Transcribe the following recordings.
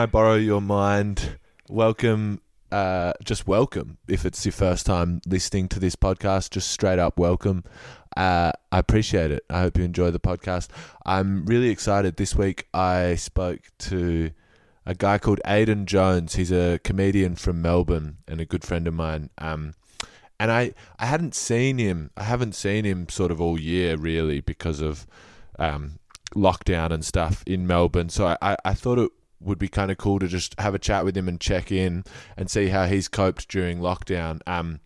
I Borrow Your Mind? Welcome, uh, just welcome. If it's your first time listening to this podcast, just straight up welcome. Uh, I appreciate it. I hope you enjoy the podcast. I'm really excited. This week I spoke to a guy called Aidan Jones. He's a comedian from Melbourne and a good friend of mine. Um, and I, I hadn't seen him. I haven't seen him sort of all year really because of um, lockdown and stuff in Melbourne. So I, I, I thought it would be kind of cool to just have a chat with him and check in and see how he's coped during lockdown. Um,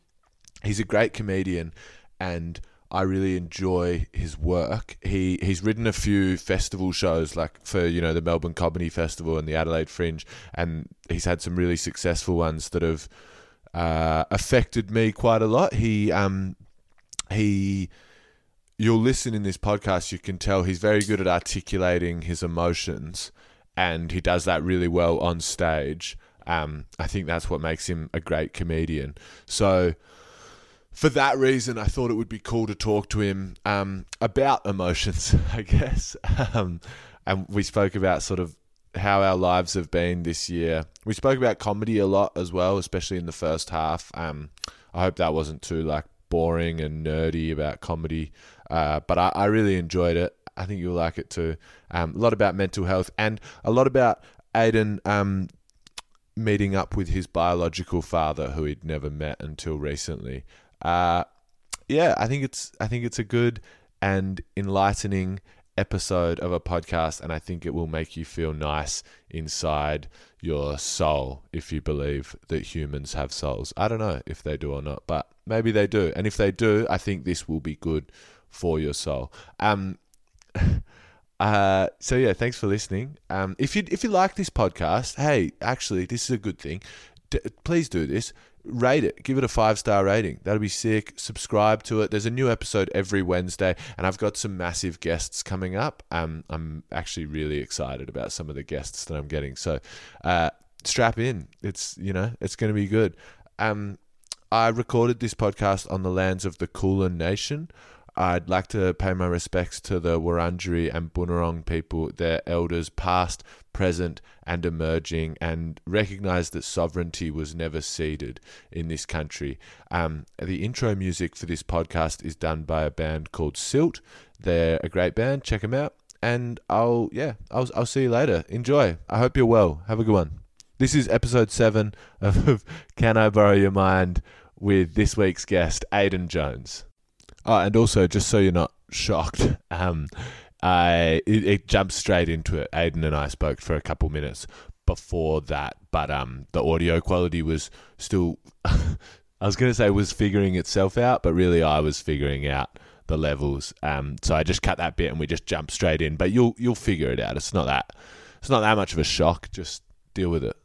he's a great comedian and I really enjoy his work. He he's written a few festival shows like for you know the Melbourne Comedy Festival and the Adelaide Fringe, and he's had some really successful ones that have uh, affected me quite a lot. He um he you'll listen in this podcast, you can tell he's very good at articulating his emotions, and he does that really well on stage. Um, I think that's what makes him a great comedian. So, for that reason, I thought it would be cool to talk to him um, about emotions, I guess. Um, and we spoke about sort of how our lives have been this year. We spoke about comedy a lot as well, especially in the first half. Um, I hope that wasn't too like boring and nerdy about comedy. Uh, but I, I, really enjoyed it. I think you'll like it too. Um, a lot about mental health and a lot about Aidan um, meeting up with his biological father, who he'd never met until recently. Uh, yeah, I think it's I think it's a good and enlightening episode of a podcast, and I think it will make you feel nice inside your soul if you believe that humans have souls. I don't know if they do or not, but maybe they do. And if they do, I think this will be good for your soul. Um, uh, so yeah, thanks for listening. Um, if you if you like this podcast, hey, actually, this is a good thing. D- please do this. Rate it. Give it a five star rating. That'll be sick. Subscribe to it. There's a new episode every Wednesday, and I've got some massive guests coming up. Um, I'm actually really excited about some of the guests that I'm getting. So, uh, strap in. It's you know it's going to be good. Um, I recorded this podcast on the lands of the Kulin Nation. I'd like to pay my respects to the Wurundjeri and Bunurong people, their elders past, present, and emerging, and recognise that sovereignty was never ceded in this country. Um, the intro music for this podcast is done by a band called Silt. They're a great band. Check them out. And I'll yeah, I'll I'll see you later. Enjoy. I hope you're well. Have a good one. This is episode seven of Can I Borrow Your Mind with this week's guest, Aidan Jones. Oh, and also, just so you're not shocked, um, I it, it jumps straight into it. Aidan and I spoke for a couple minutes before that, but um, the audio quality was still. I was going to say was figuring itself out, but really I was figuring out the levels. Um, so I just cut that bit and we just jump straight in. But you'll you'll figure it out. It's not that it's not that much of a shock. Just deal with it.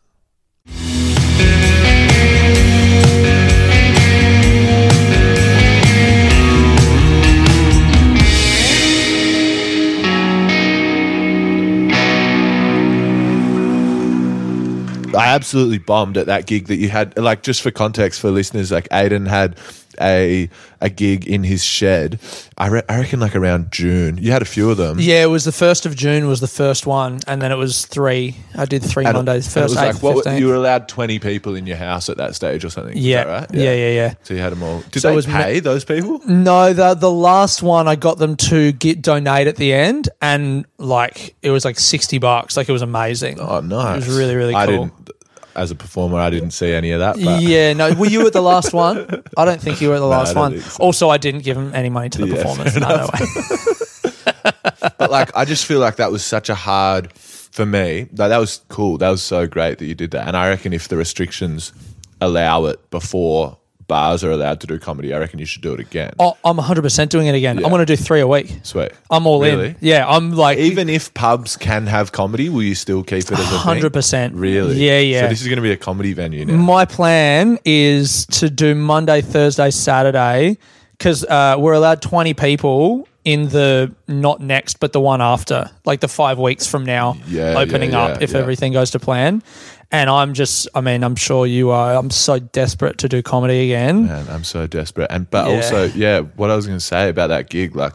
Absolutely bombed at that gig that you had. Like, just for context for listeners, like Aidan had a a gig in his shed. I, re- I reckon like around June. You had a few of them. Yeah, it was the first of June was the first one, and then it was three. I did three And- Mondays. and it First, was eight, like what 15th. you were allowed twenty people in your house at that stage or something. Is yeah, that right? yeah, yeah, yeah. So you had them all. Did So it they was ma- pay those people? No, the the last one I got them to get donate at the end, and like it was like sixty bucks. Like it was amazing. Oh, nice. It was really really cool. I didn't. As a performer, I didn't see any of that. But yeah, no. Were you at the last one? I don't think you were at the last don't one. so. Also, I didn't give them any money to the Yeah, performers. fair No, no way. but like I just feel like that was such a hard for me. Like that was cool. That was so great that you did that. And I reckon if the restrictions allow it before bars are allowed to do comedy, I reckon you should do it again. Oh, I'm 100 percent doing it again. Yeah. I'm going to do three a week. Sweet. I'm all Really? in. Yeah, I'm like Even if pubs can have comedy, will you still keep it as a thing? 100%. Really? Yeah, yeah. So this is going to be a comedy venue now. My plan is to do Monday, Thursday, Saturday because uh, we're allowed 20 people in the not next, but the one after, like the five weeks from now, Yeah, opening yeah, up if yeah. everything goes to plan. And I'm just, I mean, I'm sure you are. I'm so desperate to do comedy again. Man, I'm so desperate. And but Yeah. also, yeah, what I was going to say about that gig, like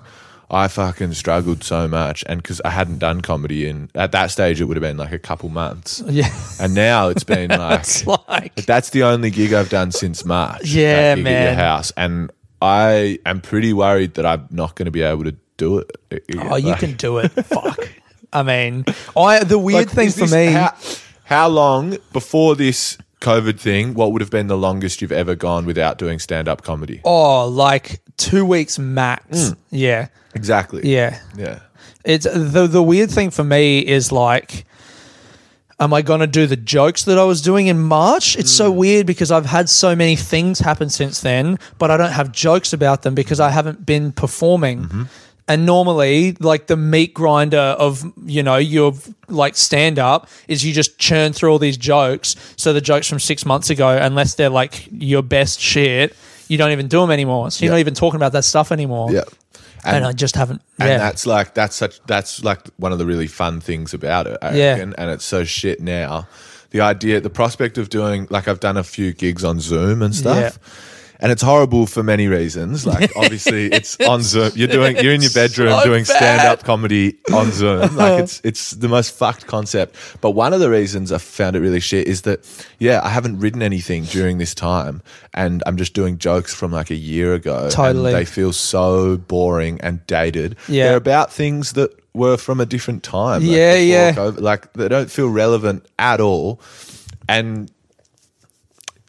I fucking struggled so much, and because I hadn't done comedy in at that stage, it would have been like a couple months, Yeah. and now it's been like like that's the only gig I've done since March. Yeah, gig At your house, and I am pretty worried that I'm not going to be able to do it. Oh, you Like- can do it. Fuck. I mean, I the weird like, thing for me. How, how long before this COVID thing? What would have been the longest you've ever gone without doing stand up comedy? oh, like two weeks max. Hmm. Yeah, Exactly. yeah. Yeah. It's the the weird thing for me is like. Am I going to do the jokes that I was doing in March? It's so weird because I've had so many things happen since then, but I don't have jokes about them because I haven't been performing. And normally, like the meat grinder of you know your like stand up is you just churn through all these jokes. So the jokes from six months ago, unless they're like your best shit, you don't even do them anymore. So you're Yeah. not even talking about that stuff anymore. Yeah. and, I just haven't. And yeah, that's like that's such that's like one of the really fun things about it. I Yeah. reckon. And it's so shit now. The idea, the prospect of doing like I've done a few gigs on Zoom and stuff. And it's horrible for many reasons. Like obviously it's on Zoom. You're doing you're in your bedroom so doing stand up comedy on Zoom. Like it's it's the most fucked concept. But one of the reasons I found it really shit is that yeah, I haven't written anything during this time and I'm just doing jokes from like a year ago. Totally. And they feel so boring and dated. Yeah. They're about things that were from a different time. like Yeah, yeah. COVID. Like they don't feel relevant at all. And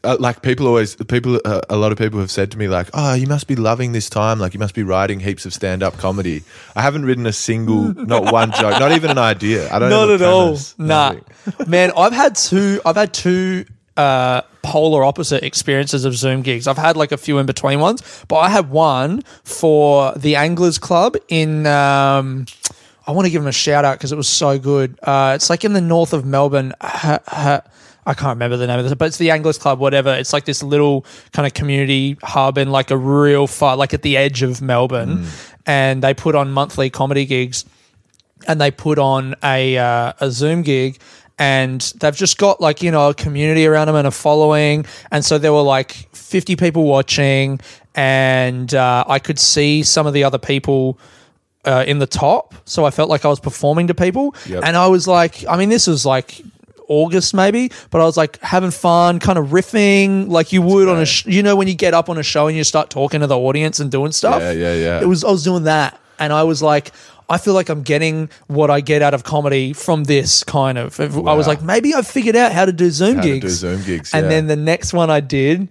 uh, like people always, people, uh, a lot of people have said to me like, "Oh, you must be loving this time. Like you must be writing heaps of stand-up comedy." I haven't written a single, not one joke, not even an idea. I don't. not at a all. Nah, man. I've had two. I've had two uh, polar opposite experiences of Zoom gigs. I've had like a few in between ones, but I had one for the Anglers Club in. Um, I want to give them a shout out because it was so good. Uh, it's like in the north of Melbourne. Ha, ha, I can't remember the name of it, but it's the Anglers Club, whatever. It's like this little kind of community hub in like a real far, like at the edge of Melbourne, and they put on monthly comedy gigs and they put on a uh, a Zoom gig, and they've just got like you know a community around them and a following, and so there were like fifty people watching, and uh, I could see some of the other people. Uh, in the top, so I felt like I was performing to people, Yep. and I was like, I mean, this was like August maybe, but I was like having fun, kind of riffing like you would on a, sh- you know, when you get up on a show and you start talking to the audience and doing stuff. Yeah, yeah, yeah. It was I was doing that, and I was like, I feel like I'm getting what I get out of comedy from this kind of. I was like, maybe I've figured out how to do Zoom How gigs. do Zoom gigs, and yeah. then the next one I did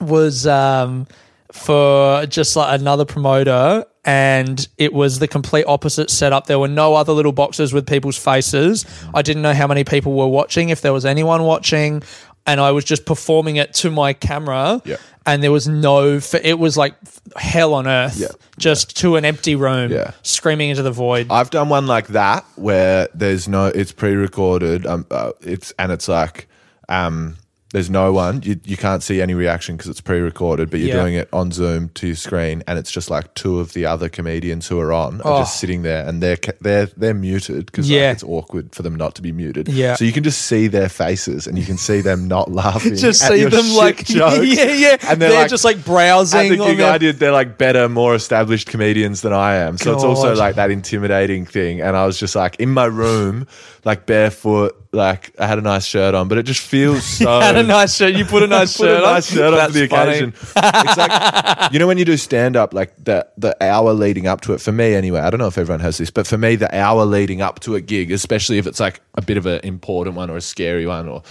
was um, for just like another promoter. And it was the complete opposite setup. There were no other little boxes with people's faces. I didn't know how many people were watching, if there was anyone watching. And I was just performing it to my camera. Yeah. And there was no, it was like hell on earth. Yeah. Just to an empty room, Yeah. screaming into the void. I've done one like that where there's no, it's pre-recorded. Um, uh, it's and it's like, um, there's no one. You you can't see any reaction because it's pre-recorded, but you're Yeah. doing it on Zoom to your screen, and it's just like two of the other comedians who are on are Oh. just sitting there, and they're ca- they're they're muted because Yeah. like, it's awkward for them not to be muted. Yeah. so you can just see their faces, and you can see them not laughing. just at see your them shit like, jokes. yeah, yeah. and they're, just like browsing the on gig their I did, they're like better, more established comedians than I am. So it's also God. like that intimidating thing. And I was just like in my room, like barefoot, like I had a nice shirt on, but it just feels so. had a nice shirt. You put a nice Put shirt a nice on. shirt on That's for the funny. occasion. it's like you know when you do stand up, like the the hour leading up to it. For me, anyway, I don't know if everyone has this, but for me, the hour leading up to a gig, especially if it's like a bit of an important one or a scary one or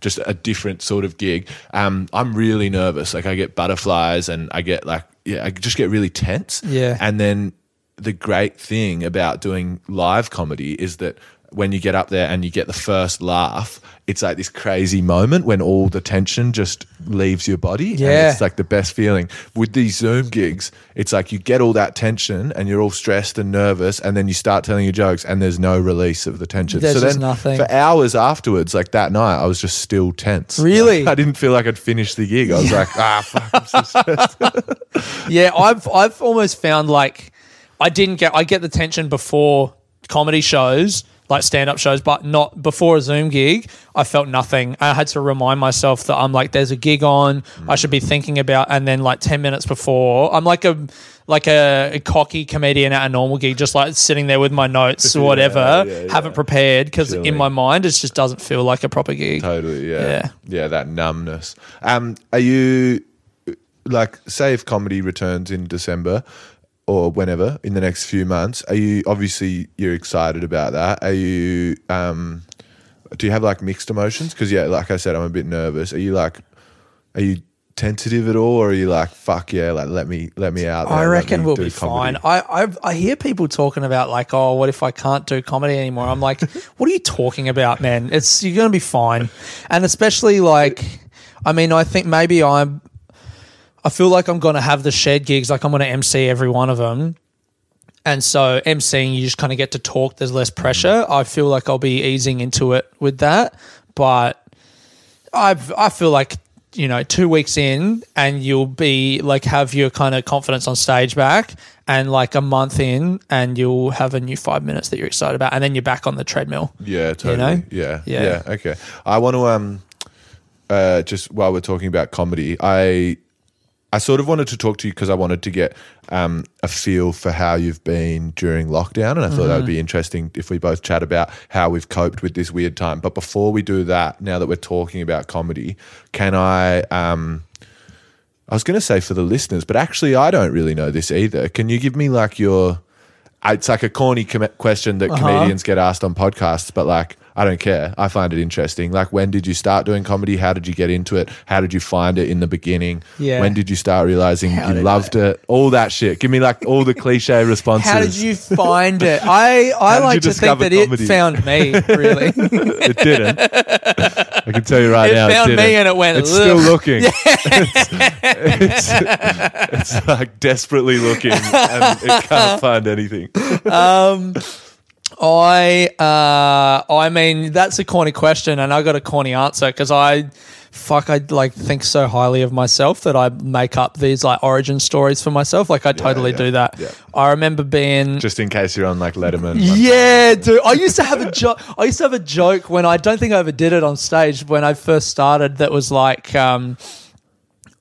just a different sort of gig, um, I'm really nervous. Like I get butterflies and I get like yeah, I just get really tense. Yeah. and then the great thing about doing live comedy is that when you get up there and you get the first laugh, it's like this crazy moment when all the tension just leaves your body. and Yeah. it's like the best feeling. With these Zoom gigs, it's like you get all that tension and you're all stressed and nervous, and then you start telling your jokes, and there's no release of the tension. There's so then nothing. for hours afterwards, like that night, I was just still tense. Really? Like, I didn't feel like I'd finished the gig. I was like, ah, fuck, I'm so stressed. Yeah, I've I've almost found like I didn't get I get the tension before comedy shows like stand up shows, but not before a Zoom gig. I felt nothing. I had to remind myself that I'm like, there's a gig on. I should be thinking about, and then like ten minutes before, I'm like a like a, a cocky comedian at a normal gig, just like sitting there with my notes or whatever, yeah, yeah. haven't prepared because in my mind it just doesn't feel like a proper gig. Totally, yeah. Yeah. yeah. that numbness. Um, are you like say if comedy returns in December or whenever in the next few months, are you obviously you're excited about that? Are you um do you have like mixed emotions? Because yeah, like I said, I'm a bit nervous. Are you like are you tentative at all or are you like fuck yeah, like let me let me out there, I reckon we'll be comedy? fine. I, I I hear people talking about like, oh, what if I can't do comedy anymore? I'm like, what are you talking about, man? It's you're gonna be fine, and especially like, I mean, I think maybe I'm. I feel like I'm gonna have the shed gigs, like I'm gonna MC every one of them. And so MCing, you just kind of get to talk. There's less pressure. I feel like I'll be easing into it with that, but I've I feel like you know two weeks in and you'll be like have your kind of confidence on stage back and like a month in and you'll have a new five minutes that you're excited about and then you're back on the treadmill Yeah, totally. know? Yeah, Yeah. yeah, Okay. I want to um, uh, just while we're talking about comedy, I I sort of wanted to talk to you because I wanted to get um a feel for how you've been during lockdown, and I thought that would be interesting if we both chat about how we've coped with this weird time. But before we do that, now that we're talking about comedy, can I um. I was going to say for the listeners, but actually, I don't really know this either. Can you give me like your? It's like a corny com- question that comedians get asked on podcasts, but like I don't care. I find it interesting. Like, when did you start doing comedy? How did you get into it? How did you find it in the beginning? Yeah. When did you start realizing How you loved it? All that shit. Give me like all the cliche responses. how did you find it i i like to think that comedy? it found me really it didn't. I can tell you right It now. found it found me and it went, It's still looking. It's, it's, it's like desperately looking, and it can't find anything. Um, I uh I mean that's a corny question and I got a corny answer because I fuck I like think so highly of myself that I make up these like origin stories for myself like I totally yeah, do that. yeah. I remember being Just in case you're on like Letterman. yeah, dude. I used to have a joke. I used to have a joke when I don't think I ever did it on stage when I first started. That was like, um,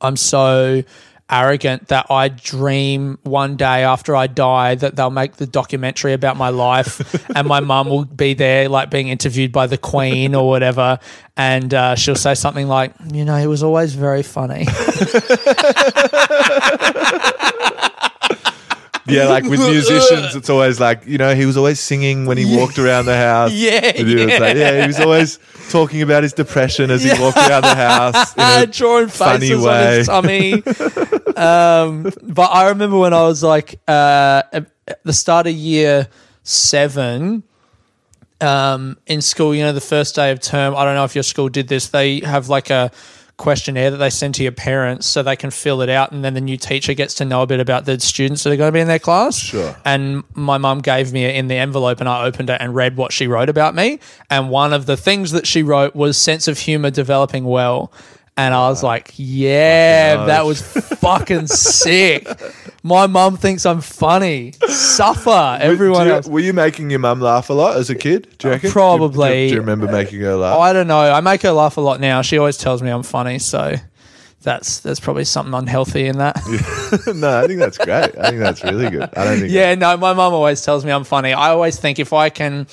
I'm so arrogant that I dream one day after I die that they'll make the documentary about my life, and my mum will be there, like being interviewed by the Queen or whatever, and uh, she'll say something like, "You know, he was always very funny." Yeah, like with musicians, it's always like you know he was always singing when he walked around the house. Yeah, was like, yeah, he was always talking about his depression as he walked around the house. in a drawing funny faces on way. his tummy. um, but I remember when I was like uh, at the start of year seven um, in school. You know, the first day of term. I don't know if your school did this. They have like a questionnaire that they send to your parents so they can fill it out and then the new teacher gets to know a bit about the students that are going to be in their class Sure. and my mum gave me it in the envelope and I opened it and read what she wrote about me. And one of the things that she wrote was sense of humor developing well. And I was like, yeah, that was fucking sick. My mum thinks I'm funny. Suffer. Everyone you- else. Were you making your mum laugh a lot as a kid? Do you reckon? Probably. Do you, do you remember making her laugh? I don't know. I make her laugh a lot now. She always tells me I'm funny. So that's there's probably something unhealthy in that. no, I think that's great. I think that's really good. I don't think. Yeah, no, my mum always tells me I'm funny. I always think if I can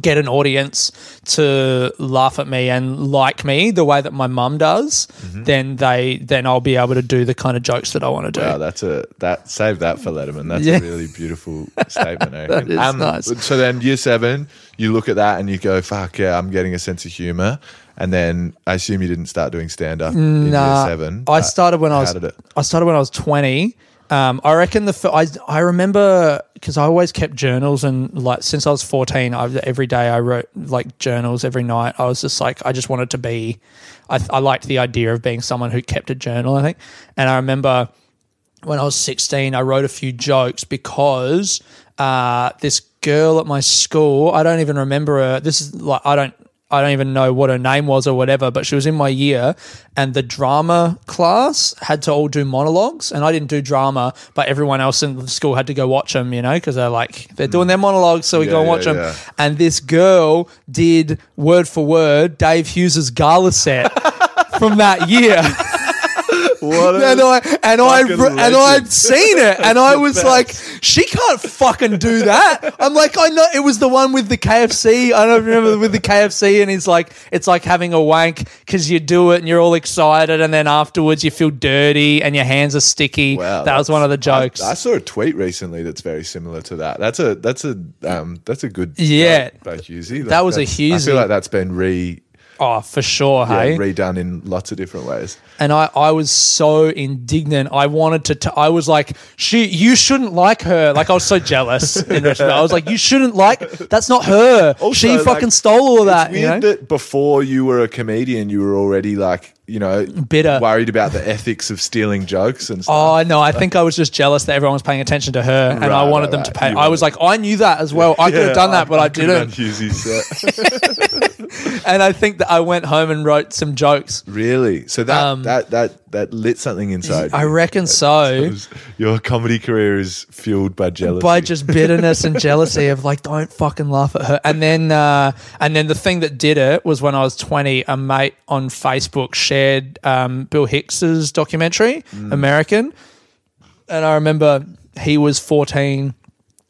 get an audience to laugh at me and like me the way that my mum does, Mm-hmm. then they then I'll be able to do the kind of jokes that I want to do. Wow, that's a that save that for Letterman. That's Yeah. a really beautiful statement. I That is nice. So then, year seven, you look at that and you go, "Fuck yeah, I'm getting a sense of humor." And then I assume you didn't start doing stand up in Nah, year seven. I Uh, started when I was? I started when I was 20. Um, I reckon the I I remember because I always kept journals and like since I was 14, I, every day I wrote like journals every night. I was just like I just wanted to be. I, I liked the idea of being someone who kept a journal. I think, and I remember when I was 16, I wrote a few jokes because uh, this girl at my school, I don't even remember her. This is like, I don't, I don't even know what her name was or whatever, but she was in my year, and the drama class had to all do monologues, and I didn't do drama, but everyone else in the school had to go watch them, you know, because they're like they're doing their monologues, so we Yeah, go and yeah, watch them. yeah. And this girl did word for word Dave Hughes's gala set from that year. What a- and I and I and. I'd seen it, and I was like, she can't fucking do that. I'm like, I know it was the one with the KFC. I don't remember with the KFC, and he's like, it's like having a wank because you do it and you're all excited, and then afterwards you feel dirty and your hands are sticky. Wow, that was one of the jokes. I, I saw a tweet recently that's very similar to that. That's a that's a um that's a good Yeah. joke by Hughesy. That was a Hughesy. I feel like that's been re oh, for sure, yeah, hey. redone in lots of different ways. and I, I was so indignant. I wanted to. T- I was like, she, you shouldn't like her. Like I was so jealous. In retrospect. I was like, you shouldn't like. That's not her. Also, she like, fucking stole all of that. It's You know? weird that before you were a comedian, you were already like you know Bitter. worried about the ethics of stealing jokes and stuff. Oh no! I think I was just jealous that everyone was paying attention to her, and I wanted right, them to pay. You I was like, I knew that as well. I could have done that, but I, have didn't. And I think that I went home and wrote some jokes. really? So that Um, that that that lit something inside. I you. reckon so. Your comedy career is fueled by jealousy. by just bitterness and jealousy of like don't fucking laugh at her and then uh, and then the thing that did it was when i was 20 a mate on facebook shared um, bill hicks's documentary american and i remember he was 14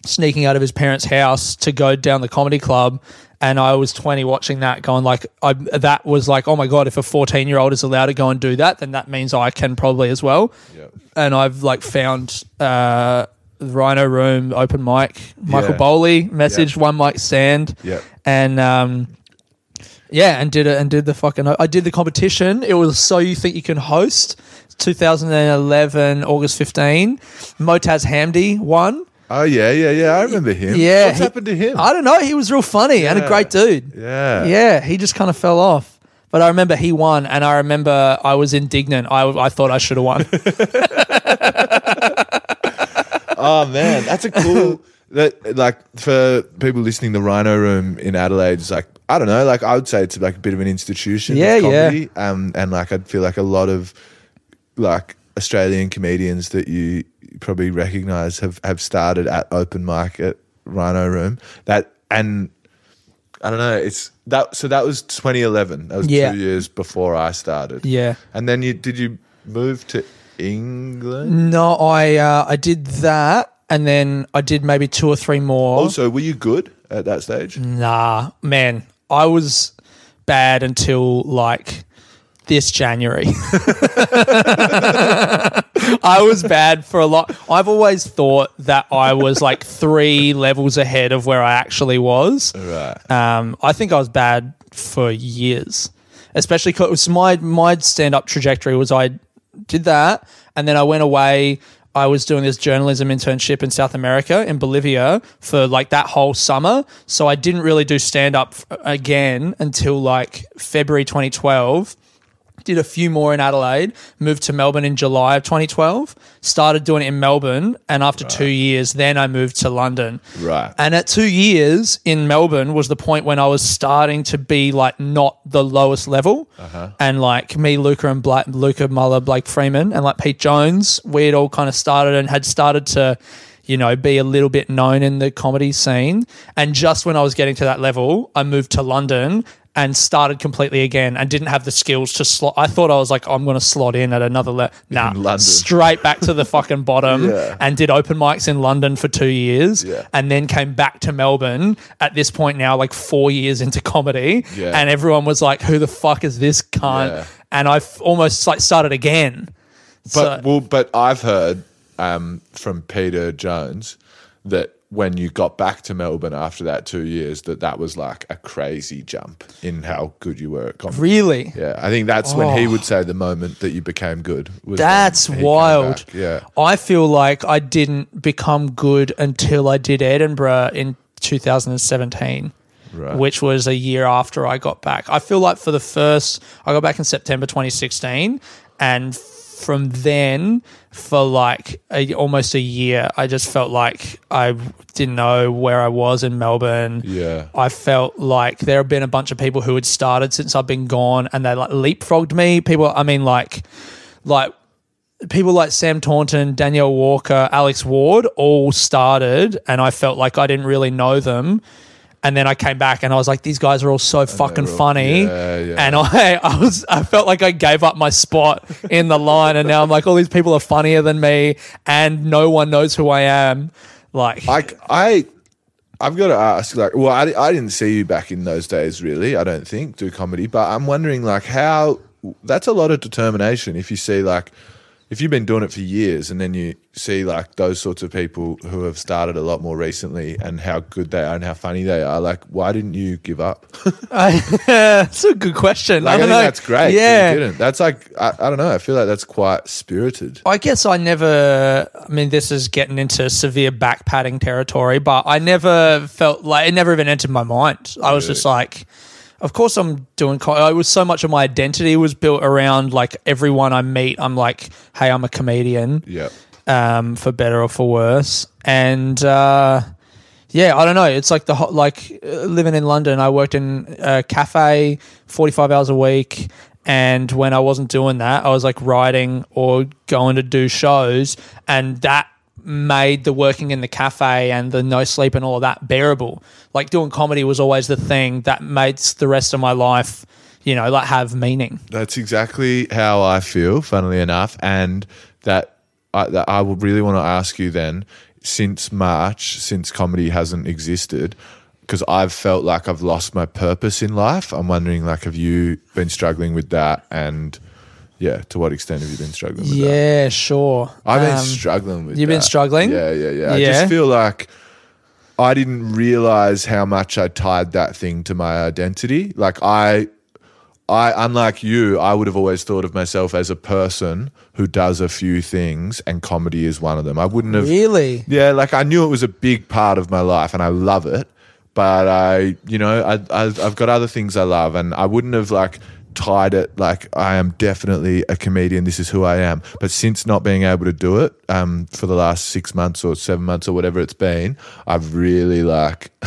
sneaking out of his parents house to go down the comedy club and I was 20 watching that going like I that was like oh my god if a 14 year old is allowed to go and do that then that means I can probably as well Yeah. and I've like found uh, Rhino Room open mic. Michael Yeah. Bowley messaged one mic stand, Yeah. and um, yeah, and did it and did the fucking. I did the competition. It was so you think you can host. 2011 August 15. Motaz Hamdi won. Oh yeah, yeah, yeah. I remember him. Yeah, What's he- happened to him? I don't know. He was real funny and a great dude. yeah. Yeah, he just kind of fell off. But I remember he won, and I remember I was indignant. I, I thought I should have won. Oh man, that's a cool. that like for people listening, the Rhino Room in Adelaide is like I don't know. Like I would say it's like a bit of an institution. Yeah, of yeah. Um, and like I'd feel like a lot of like Australian comedians that you probably recognise have have started at open mic at Rhino Room. That and I don't know. It's that. So that was 2011. That was Yeah. two years before I started. Yeah. And then you did you move to England? No, I uh, I did that, and then I did maybe two or three more. Also, were you good at that stage? Nah, man, I was bad until like this January. I was bad for a lot. I've always thought that I was like three levels ahead of where I actually was. Right. Um, I think I was bad for years, especially because my my stand up trajectory was I did that, and then I went away. I was doing this journalism internship in South America in Bolivia for like that whole summer. So I didn't really do stand up again until like February 2012 did a few more in Adelaide, moved to Melbourne in July of 2012, started doing it in Melbourne, and after two years, then I moved to London. Right. And at two years in Melbourne was the point when I was starting to be like not the lowest level. Uh-huh. And like me, Luca and Black, Luca Muller, Blake Freeman, and like Pete Jones, we had all kind of started and had started to, you know, be a little bit known in the comedy scene. And just when I was getting to that level, I moved to London and started completely again and didn't have the skills to slot. I thought I was like, I'm going to slot in at another level. Nah, London. straight back to the fucking bottom Yeah. and did open mics in London for two years Yeah. and then came back to Melbourne at this point now, like four years into comedy. Yeah. And everyone was like, who the fuck is this cunt? And I f- almost like started again. But So- well, but I've heard um, from Peter Jones that when you got back to Melbourne after that two years, that that was like a crazy jump in how good you were really? Yeah, I think that's when he Oh. would say the moment that you became good. Was That's wild. Yeah, I feel like I didn't become good until I did Edinburgh in 2017. Right. Which was a year after I got back. I feel like for the first, I got back in September 2016, and from then for like a, almost a year, I just felt like I didn't know where I was in Melbourne. Yeah. I felt like there have been a bunch of people who had started since I've been gone, and they like leapfrogged me. People, I mean, like, like people like Sam Taunton, Danielle Walker, Alex Ward all started, and I felt like I didn't really know them. And then I came back and I was like, these guys are all so fucking all- funny. yeah, yeah. And I, I was, I felt like I gave up my spot in the line, and now I'm like, all these people are funnier than me, and no one knows who I am. Like, I, I, I've got to ask, like, well, I, I didn't see you back in those days, really. I don't think do comedy, but I'm wondering, like, how that's a lot of determination. If you see, like, if you've been doing it for years, and then you see like those sorts of people who have started a lot more recently, and how good they are and how funny they are, like, why didn't you give up? that's a good question. Like, I, I think know. that's great. Yeah. Didn't. That's like, I, I don't know. I feel like that's quite spirited. I guess I never. I mean, this is getting into severe back padding territory, but I never felt like it never even entered my mind. I was just like, of course I'm doing. Co- I was so much of my identity was built around like everyone I meet. I'm like, hey, I'm a comedian. Yeah. um, for better or for worse. And uh, yeah, I don't know. It's like the hot, like uh, living in London. I worked in a cafe forty five hours a week, and when I wasn't doing that, I was like writing or going to do shows, and that made the working in the cafe and the no sleep and all of that bearable. Like doing comedy was always the thing that made the rest of my life, you know, like have meaning. That's exactly how I feel, funnily enough. And that I, that I would really want to ask you then, since March, since comedy hasn't existed, because I've felt like I've lost my purpose in life. I'm wondering, like, have you been struggling with that? And yeah, to what extent have you been struggling with that? Yeah, sure. I've been Um, struggling with that. you've been that. struggling? Yeah, yeah, yeah. I Yeah. just feel like I didn't realize how much I tied that thing to my identity. Like I I unlike you, I would have always thought of myself as a person who does a few things and comedy is one of them. I wouldn't have Really? yeah, like I knew it was a big part of my life and I love it, but I, you know, I, I, I've got other things I love and I wouldn't have like tied it like I am definitely a comedian. This is who I am. But since not being able to do it um, for the last six months or seven months or whatever it's been, I've really like,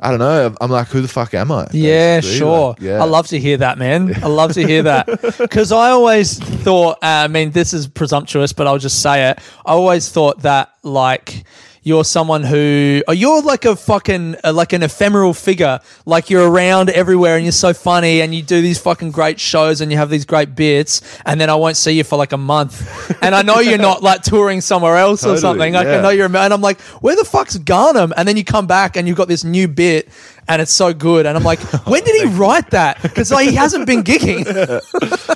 I don't know. I'm like, who the fuck am I? Yeah, basically? sure. Like, yeah. I love to hear that, man. I love to hear that because I always thought. Uh, I mean, this is presumptuous, but I'll just say it. I always thought that like you're someone who, or you're like a fucking uh, like an ephemeral figure. Like you're around everywhere and you're so funny and you do these fucking great shows and you have these great bits, and then I won't see you for like a month. And I know you're not like touring somewhere else or something. Like I know you're, and I'm like, where the fuck's Garnham? And then you come back and you've got this new bit. And it's so good, and I'm like, when did he write that? Because like, he hasn't been gigging.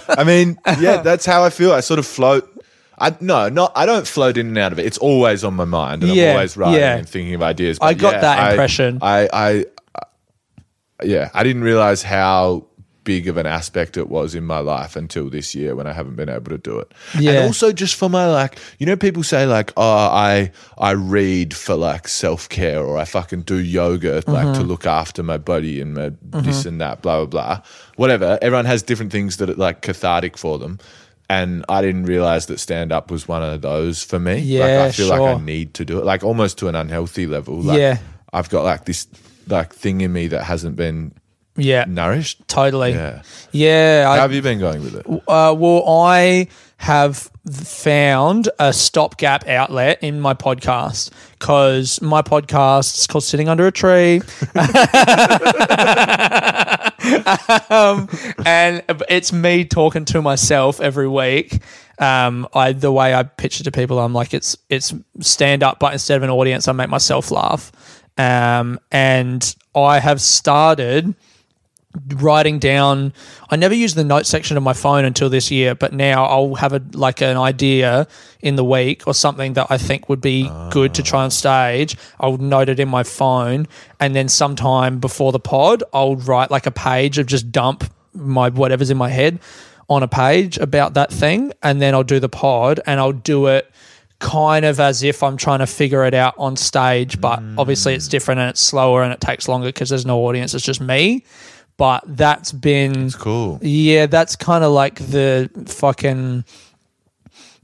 I mean, yeah, that's how I feel. I sort of float. I no, not I don't float in and out of it. It's always on my mind, and Yeah, I'm always writing yeah. and thinking of ideas. I got that I- impression. I, I, yeah, I didn't realize how big of an aspect it was in my life until this year when I haven't been able to do it. Yeah. And also just for my like, you know, people say like, oh, I I read for like self care or I fucking do yoga like Mm-hmm. to look after my body and my this and that, blah blah blah, whatever. Everyone has different things that are like cathartic for them. And I didn't realize that stand up was one of those for me. like Yeah, I feel like I need to do it, like almost to an unhealthy level. Like, Yeah. I've got like this like thing in me that hasn't been yeah, nourished. totally. Yeah. Yeah, How I, have you been going with it? Uh, well, I have found a stopgap outlet in my podcast because my podcast is called Sitting Under a Tree. um, and it's me talking to myself every week. Um, I the way I pitch it to people, I'm like it's it's stand up, but instead of an audience, I make myself laugh. Um, and I have started writing down I never used the note section of my phone until this year, but now I'll have a like an idea in the week or something that I think would be good to try on ah. stage. I'll note it in my phone and then sometime before the pod I'll write like a page of just dump my whatever's in my head on a page about that thing and then I'll do the pod and I'll do it kind of as if I'm trying to figure it out on stage, but obviously it's mm. different and it's slower and it takes longer because there's no audience. It's just me. But that's been Cool. yeah, that's kind of like the fucking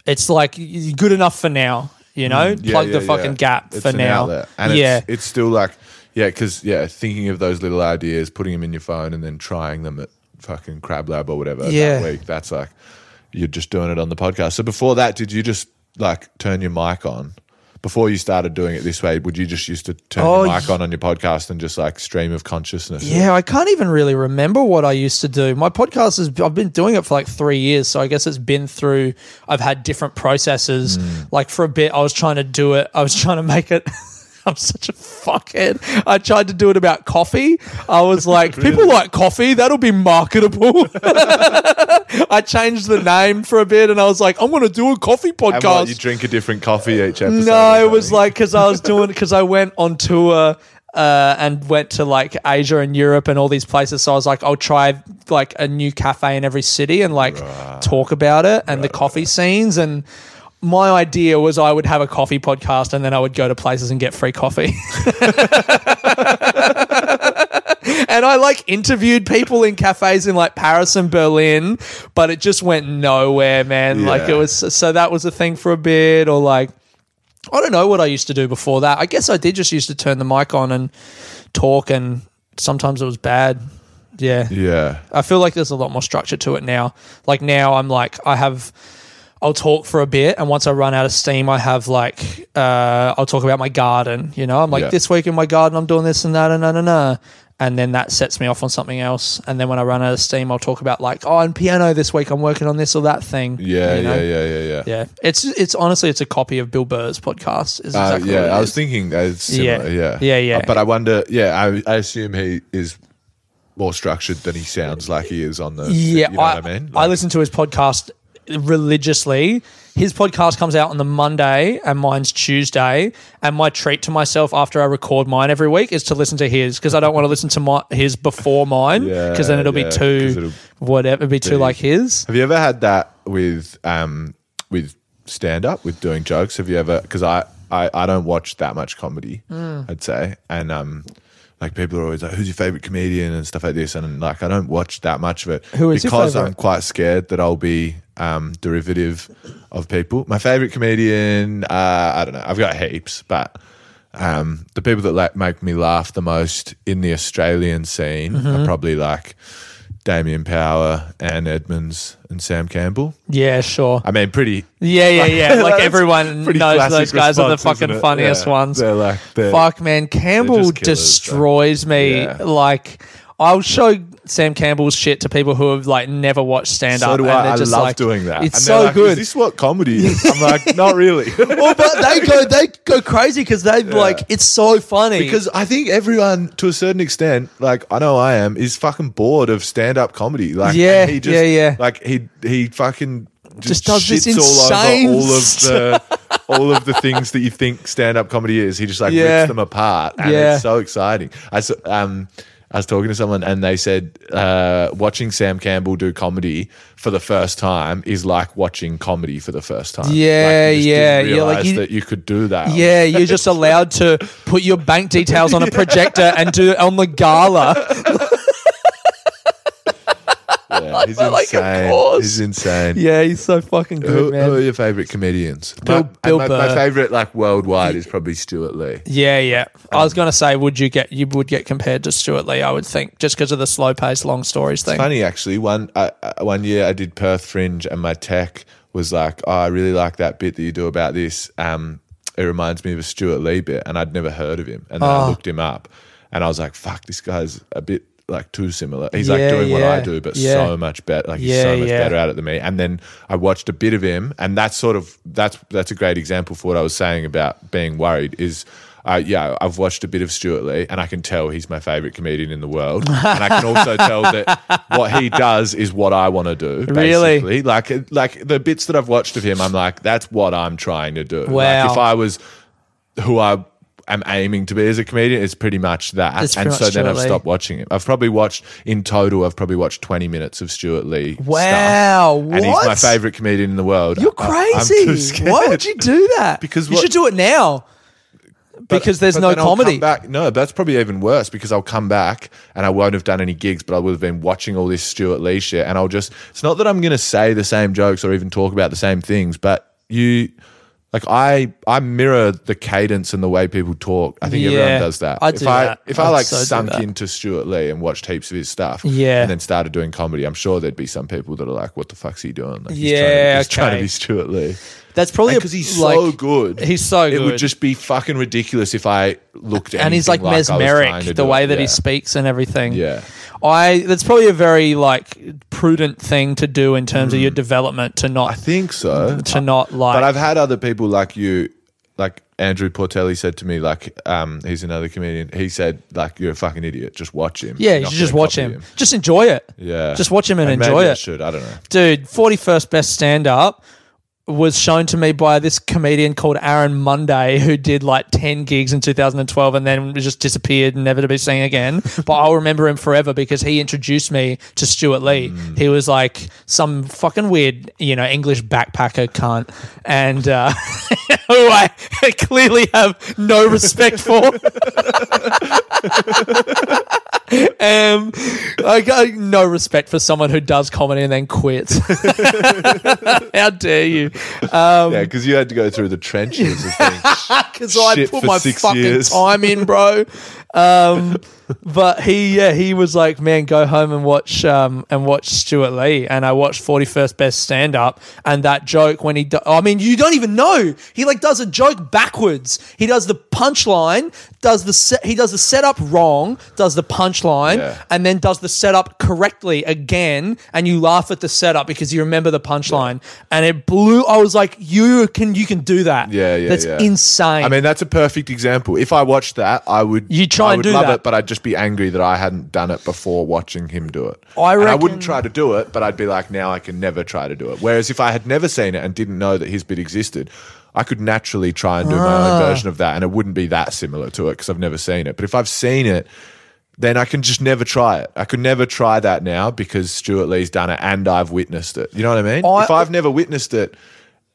it's like good enough for now. You know, Mm, Yeah, plug yeah, the fucking yeah. gap It's for an now. outlet. And yeah, it's, it's still like, yeah, because, yeah, thinking of those little ideas, putting them in your phone and then trying them at fucking Crab Lab or whatever Yeah. that week, that's like, you're just doing it on the podcast. So before that, did you just like turn your mic on? Before you started doing it this way, would you just used to turn Oh, your mic on on your podcast and just like stream of consciousness? Yeah, I can't even really remember what I used to do. My podcast is I've been doing it for like three years, so I guess it's been through. I've had different processes. Hmm. Like for a bit, I was trying to do it. I was trying to make it. I'm such a fuckhead. I tried to do it about coffee. I was like, people like coffee. That'll be marketable. I changed the name for a bit, and I was like, I'm going to do a coffee And what, podcast. you drink a different coffee each episode? No, it was like because I was doing because I went on tour uh, and went to like Asia and Europe and all these places. So I was like, I'll try like a new cafe in every city and like talk about it and the coffee scenes. And my idea was I would have a coffee podcast and then I would go to places and get free coffee. and I like interviewed people in cafes in like Paris and Berlin, but it just went nowhere, man. Like it was so that was a thing for a bit, or like I don't know what I used to do before that. I guess I did just used to turn the mic on and talk, and sometimes it was bad. Yeah. yeah. I feel like there's a lot more structure to it now. Like now, I'm like I have. I'll talk for a bit, and once I run out of steam, I have like uh, I'll talk about my garden. You know, I'm like Yeah. this week in my garden, I'm doing this and that and na na, and then that sets me off on something else. And then when I run out of steam, I'll talk about like oh, and piano this week, I'm working on this or that thing. Yeah, you know? yeah, yeah, yeah, yeah. Yeah, it's it's honestly it's a copy of Bill Burr's podcast. Is Uh, yeah, what it I was thinking that's similar. Yeah. Yeah, Yeah, yeah. Uh, But I wonder. Yeah, I, I assume he is more structured than he sounds like he is on the. Yeah, you know I, I mean. I listen to his podcast religiously. His podcast comes out on the Monday and mine's Tuesday. And my treat to myself after I record mine every week is to listen to his because I don't want to listen to my, his before mine Yeah, because then it'll yeah, be too it'll whatever, be too like his. Have you ever had that with um with stand up with doing jokes? Have you ever? Because I, I I don't watch that much comedy. Mm. I'd say, and um. Like people are always like, "Who's your favorite comedian?" and stuff like this, and like I don't watch that much of it Who is because? I'm quite scared that I'll be um, derivative of people. My favorite comedian, uh, I don't know. I've got heaps, but um, the people that like, make me laugh the most in the Australian scene Mm-hmm. are probably like Damien Power, Anne Edmonds, and Sam Campbell. Yeah, sure. I mean, pretty. Yeah, yeah, yeah. Like everyone knows those guys are the fucking funniest Yeah. ones. They're like, they're, Fuck, man. Campbell killers, destroys me. Yeah. Like, I'll show Sam Campbell's shit to people who have like never watched stand up. So do and I. I just love like, doing that. It's so like, good. Is this what comedy is? I'm like, not really. well, but they go, they go crazy because they like it's so funny. Because I think everyone, to a certain extent, like I know I am, is fucking bored of stand-up comedy. Like, Yeah, he just, yeah, yeah. Like he he fucking Just just, does this insane all over all of the all of the things that you think stand-up comedy is. He just like Yeah. rips them apart, and Yeah. it's so exciting. I um. I was talking to someone and they said uh, watching Sam Campbell do comedy for the first time is like watching comedy for the first time. Yeah, like, you yeah, yeah, like realize you- that you could do that. yeah, you're just allowed to put your bank details on a projector and do it on the gala. Yeah, he's like, of insane. course. He's insane. Yeah, he's so fucking good, Who, man. who are your favorite comedians? Bill- my, Bill my, my Burr. favorite, like worldwide, is probably Stewart Lee. Yeah, yeah. I was gonna say, would you get you would get compared to Stewart Lee? I would think just because of the slow paced long stories thing. Funny actually, one uh, uh, one year I did Perth Fringe, and my tech was like, "Oh, I really like that bit that you do about this. Um, it reminds me of a Stewart Lee bit," and I'd never heard of him, and then I Oh. looked him up, and I was like, "Fuck, this guy's a bit." Like too similar. He's Yeah, like doing what I do, but yeah. so much better. Like he's so much yeah. better at it than me. And then I watched a bit of him, and that's sort of that's that's a great example for what I was saying about being worried. Is uh, yeah, I've watched a bit of Stewart Lee, and I can tell he's my favorite comedian in the world, and I can also tell that what he does is what I want to do. Really? Like like the bits that I've watched of him, I'm like, that's what I'm trying to do. Wow. Like if I was who I am aiming to be as a comedian, it's pretty much that. It's and so then I've Lee. stopped watching it. I've probably watched in total. I've probably watched 20 minutes of Stewart Lee. stuff. Wow, And he's my favorite comedian in the world. You're I- crazy. scared. Why would you do that? Because you what- should do it now. Because there's But no then I'll come comedy. back. No, that's probably even worse because I'll come back and I won't have done any gigs, but I would have been watching all this Stewart Lee shit. And I'll just, it's not that I'm going to say the same jokes or even talk about the same things, but you like I I mirror the cadence and the way people talk. I think Yeah, everyone does that. I if do I that. if I I'd like so sunk into Stewart Lee and watched heaps of his stuff, Yeah. and then started doing comedy, I'm sure there'd be some people that are like, "What the fuck's he doing?" Like, he's Yeah, trying to, he's trying to be Stewart Lee That's probably because he's like, so good. He's so good. It would just be fucking ridiculous if I looked. At him. And he's like I trying mesmeric the way it. that he speaks and everything. Yeah. I that's probably a very like prudent thing to do in terms of your development to not. I think so. to not like But I've had other people like you, like Andrew Portelli said to me, like, um, he's another comedian. He said, like, you're a fucking idiot. Just watch him. yeah, you should just watch copy him. Just enjoy it. Yeah. Just watch him and maybe enjoy I it. should. I don't know. Dude, 41st best stand up was shown to me by this comedian called Aaron Monday who did like 10 gigs in 2012 and then just disappeared and never to be seen again. but I'll remember him forever because he introduced me to Stewart Lee. Mm. He was like some fucking weird, you know, English backpacker cunt and uh, who I clearly have no respect for. um, I got no respect for someone who does comedy and then quits. How dare you? Um, Yeah, because you had to go through the trenches because I put my fucking years. time in, bro. Um, but he, yeah, he was like, man, go home and watch, um, and watch Stewart Lee. And I watched Forty First Best Stand Up, and that joke when he, do- I mean, you don't even know. He like does a joke backwards. He does the punchline, does the set, he does the setup wrong, does the punchline, Yeah. and then does the setup correctly again. And you laugh at the setup because you remember the punchline, and it blew. I was like, you can, you can do that. Yeah, yeah, That's yeah. insane. I mean, that's a perfect example. If I watched that, I would. You try I and would do love that. it, but I'd just be angry that I hadn't done it before watching him do it. I And I wouldn't try to do it, but I'd be like, now I can never try to do it. Whereas if I had never seen it and didn't know that his bit existed, I could naturally try and do my Ah. own version of that, and it wouldn't be that similar to it because I've never seen it. But if I've seen it. Then I can just never try it. I could never try that now because Stewart Lee's done it and I've witnessed it. You know what I mean? I- if I've never witnessed it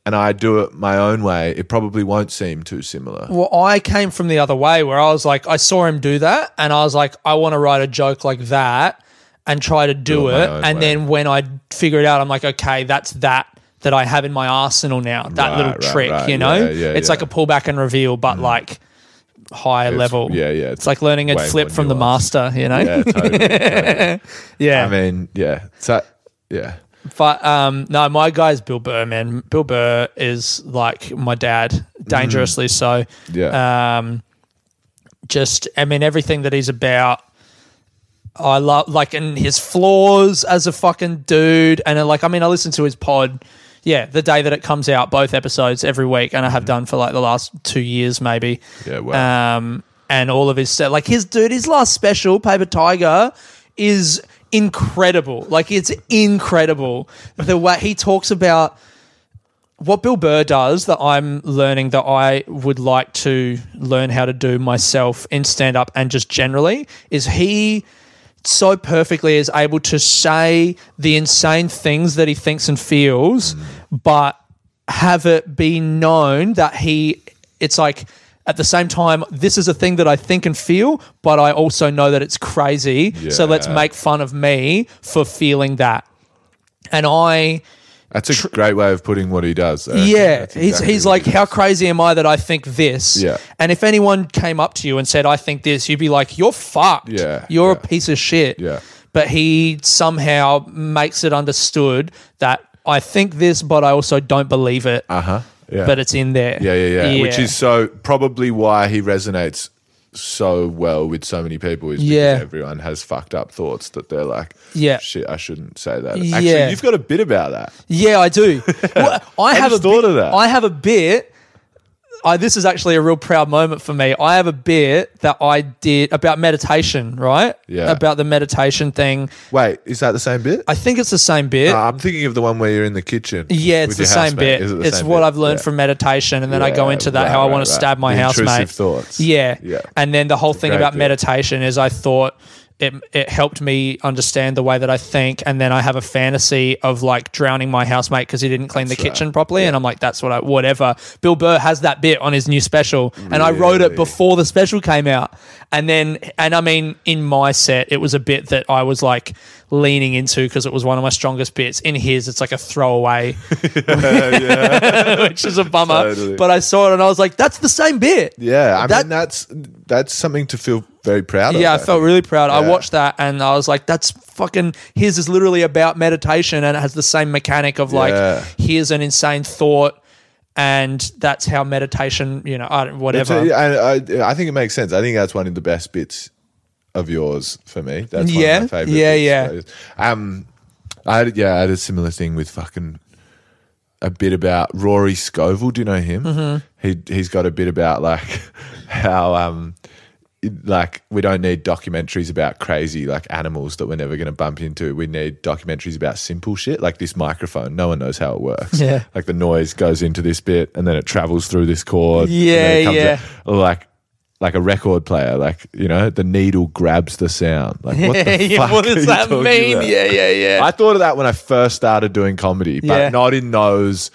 and I do it my own way, it probably won't seem too similar. Well, I came from the other way where I was like, I saw him do that, and I was like, I want to write a joke like that and try to do, Do it it. And way. then when I figure it out, I'm like, okay, that's that that I have in my arsenal now. That Right, little right, trick, right. you know? Yeah, yeah, it's yeah. like a pullback and reveal, but mm. like higher It's- level. yeah, yeah, It's like learning a flip from the master, you know? Yeah, totally. totally. Yeah. I mean, yeah. So, yeah. But um, no, my guy's Bill Burr, man. Bill Burr is like my dad, dangerously so. Yeah. Um, just, I mean, everything that he's about. I love like and his flaws as a fucking dude, and uh, like I mean, I listen to his pod. Yeah, the day that it comes out, both episodes every week, and I have done for like the last two years, maybe. Yeah, wow. Um, and all of his set, like his dude, his last special, Paper Tiger, is incredible. Like it's incredible the way he talks about what Bill Burr does that I'm learning that I would like to learn how to do myself in stand up and just generally is he so perfectly is able to say the insane things that he thinks and feels, mm. but have it be known that he, it's like, at the same time, this is a thing that I think and feel, but I also know that it's crazy. So let's make fun of me for feeling that. And I, That's a great way of putting what he does. Yeah, That's he's he's like, he how crazy am I that I think this? Yeah. And if anyone came up to you and said, I think this, you'd be like, you're fucked. Yeah, You're yeah. a piece of shit. Yeah. But he somehow makes it understood that I think this, but I also don't believe it. Uh huh. Yeah. But it's in there. yeah, yeah, yeah, Which is so probably why he resonates so well with so many people is because Yeah. everyone has fucked up thoughts that they're like, Yeah. shit, I shouldn't say that. Yeah. You've got a bit about that. Yeah, I do. Well, I have just a thought bit, of that. I have a bit. I, this is actually a real proud moment for me. I have a bit that I did about meditation, right? Yeah. About the meditation thing. Wait, is that the same bit? I think it's the same bit. I'm thinking of the one where you're in the kitchen. yeah, it's the same bit. It the It's same what bit? I've learned Yeah. from meditation, and then I go into that right, how I right, want to right. stab my The housemate. intrusive thoughts. Yeah. Yeah. And then the whole thing about bit. meditation is I thought it it helped me understand the way that I think, and then I have a fantasy of like drowning my housemate because he didn't clean the kitchen properly, and I'm like, that's what I whatever. Bill Burr has that bit on his new special, and I wrote it before the special came out, and then and I mean in my set it was a bit that I was like leaning into because it was one of my strongest bits. In his, it's like a throwaway, which is a bummer. Totally. But I saw it and I was like, that's the same bit. Yeah, I That- mean that's that's something to feel very proud of. Yeah, I felt really proud. I watched that and I was like, that's fucking. His is literally about meditation and it has the same mechanic of like, Yeah. here's an insane thought. And that's how meditation, you know, I don't, It's whatever. I, I, I think it makes sense. I think that's one of the best bits of yours for me. That's one Yeah, of my favorite. yeah, bits. Um, I had, yeah, I had a similar thing with fucking a bit about Rory Scovel. Do you know him? Mm-hmm. He he's got a bit about like how um like we don't need documentaries about crazy like animals that we're never going to bump into. We need documentaries about simple shit like this microphone. No one knows how it works. Yeah. like the noise goes into this bit and then it travels through this cord. and then Yeah, yeah. out- like like a record player, like you know, the needle grabs the sound. Like what the Yeah, fuck what does that mean? about? Yeah, yeah, yeah. I thought of that when I first started doing comedy, but Yeah. not in those.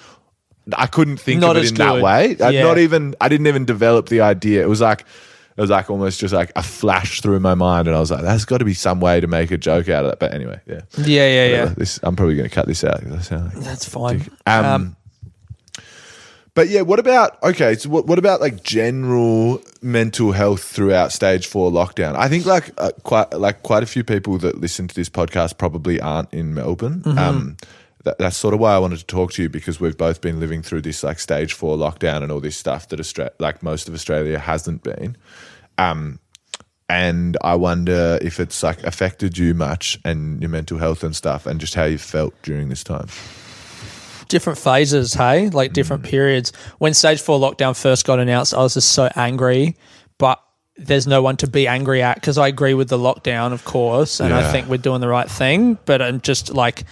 I couldn't think Not of it in that way. Yeah. Not even. I didn't even develop the idea. It was like. It was like almost just like a flash through my mind, and I was like, "There's got to be some way to make a joke out of that." But anyway, yeah, yeah, yeah, yeah. Whatever. This I'm probably going to cut this out. Like That's fine. um, Um, but yeah, what about okay? So what, what about like general mental health throughout stage four lockdown? I think like uh, quite like quite a few people that listen to this podcast probably aren't in Melbourne. Um, that, that's sort of why I wanted to talk to you because we've both been living through this like stage four lockdown and all this stuff that Austra- like most of Australia hasn't been. Um, and I wonder if it's like affected you much and your mental health and stuff, and just how you felt during this time. Different phases, hey, like different mm. periods. When stage four lockdown first got announced, I was just so angry, but there's no one to be angry at because I agree with the lockdown, of course, and I think we're doing the right thing. But I'm just like,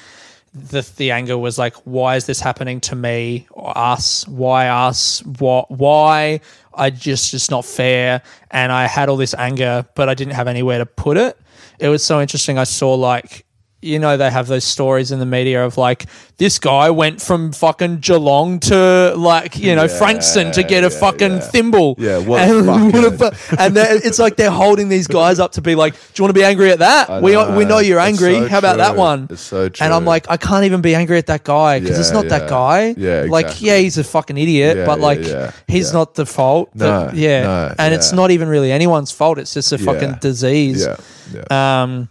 the the anger was like, why is this happening to me or us? Why us? What? Why? I just it's not fair. And I had all this anger, but I didn't have anywhere to put it. It was so interesting. I saw like you know they have those stories in the media of like this guy went from fucking Geelong to like you know Yeah, Frankston to get a yeah, fucking yeah. thimble. Yeah, what and, fuckhead. what a fu- and it's like they're holding these guys up to be like, do you want to be angry at that? We know. we know you're angry. so How about that one? It's so And I'm like, I can't even be angry at that guy because it's not that guy. Yeah, like yeah, he's a fucking idiot, but like he's not the fault. No, yeah, no, and it's not even really anyone's fault. It's just a fucking disease. yeah. Um,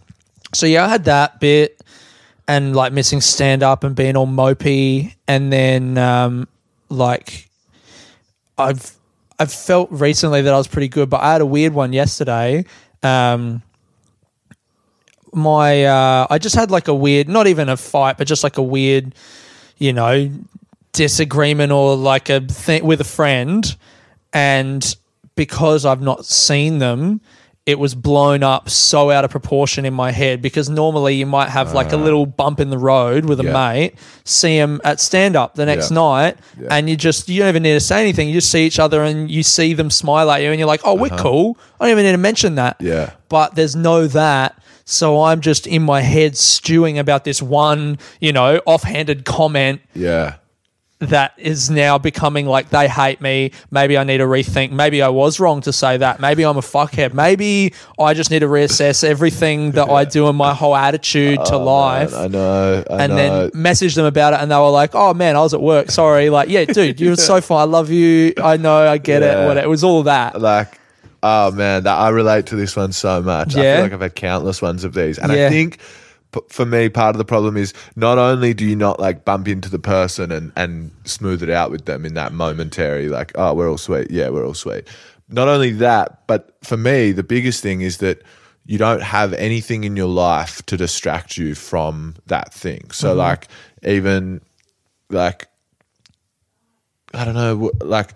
so yeah, I had that bit and like missing stand up and being all mopey, and then um, like I've I've felt recently that I was pretty good, but I had a weird one yesterday. Um, my uh, I just had like a weird, not even a fight, but just like a weird, you know, disagreement or like a thing with a friend, and because I've not seen them, it was blown up so out of proportion in my head. Because normally you might have like a little bump in the road with a Yeah. mate, see them at stand up the next Yeah. night, and you just you don't even need to say anything. You just see each other and you see them smile at you, and you're like, oh, we're cool. I don't even need to mention that Uh-huh. Yeah. but there's no that. So I'm just in my head stewing about this one, you know, offhanded comment yeah. That is now becoming like they hate me. Maybe I need to rethink. Maybe I was wrong to say that. Maybe I'm a fuckhead. Maybe I just need to reassess everything that I do and my whole attitude to oh, life. I know. I and know. then message them about it, and they were like, "Oh man, I was at work. Sorry." Like, yeah, dude, you were so fun. I love you. I know. I get Yeah. it. Whatever. It was all that. like oh man that i relate to this one so much i Yeah. feel like i've had countless ones of these and Yeah. i think for me part of the problem is not only do you not like bump into the person and and smooth it out with them in that momentary like oh we're all sweet. Yeah we're all sweet. Not only that but for me the biggest thing is that you don't have anything in your life to distract you from that thing. So mm-hmm. like even like I don't know, like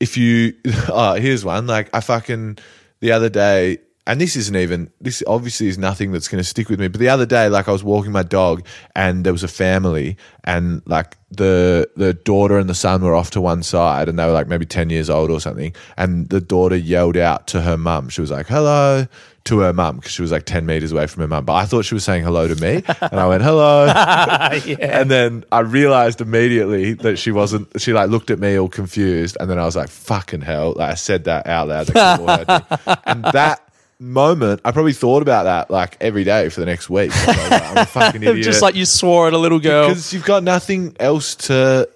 if you, oh, here's one. Like I fucking the other day, and this isn't even this obviously is nothing that's going to stick with me. But the other day, like I was walking my dog, and there was a family, and like the the daughter and the son were off to one side, and they were like maybe ten years old or something, and the daughter yelled out to her mum. She was like, "Hello." To her mum because she was like 10 meters away from her mum. But I thought she was saying hello to me. And I went, hello. And then I realized immediately that she wasn't, she like looked at me all confused. And then I was like, fucking hell. Like I said that out loud. Like, people heard me. and that moment, I probably thought about that like every day for the next week. Like, I'm a fucking idiot. Just like you swore at a little girl. because you've got nothing else to.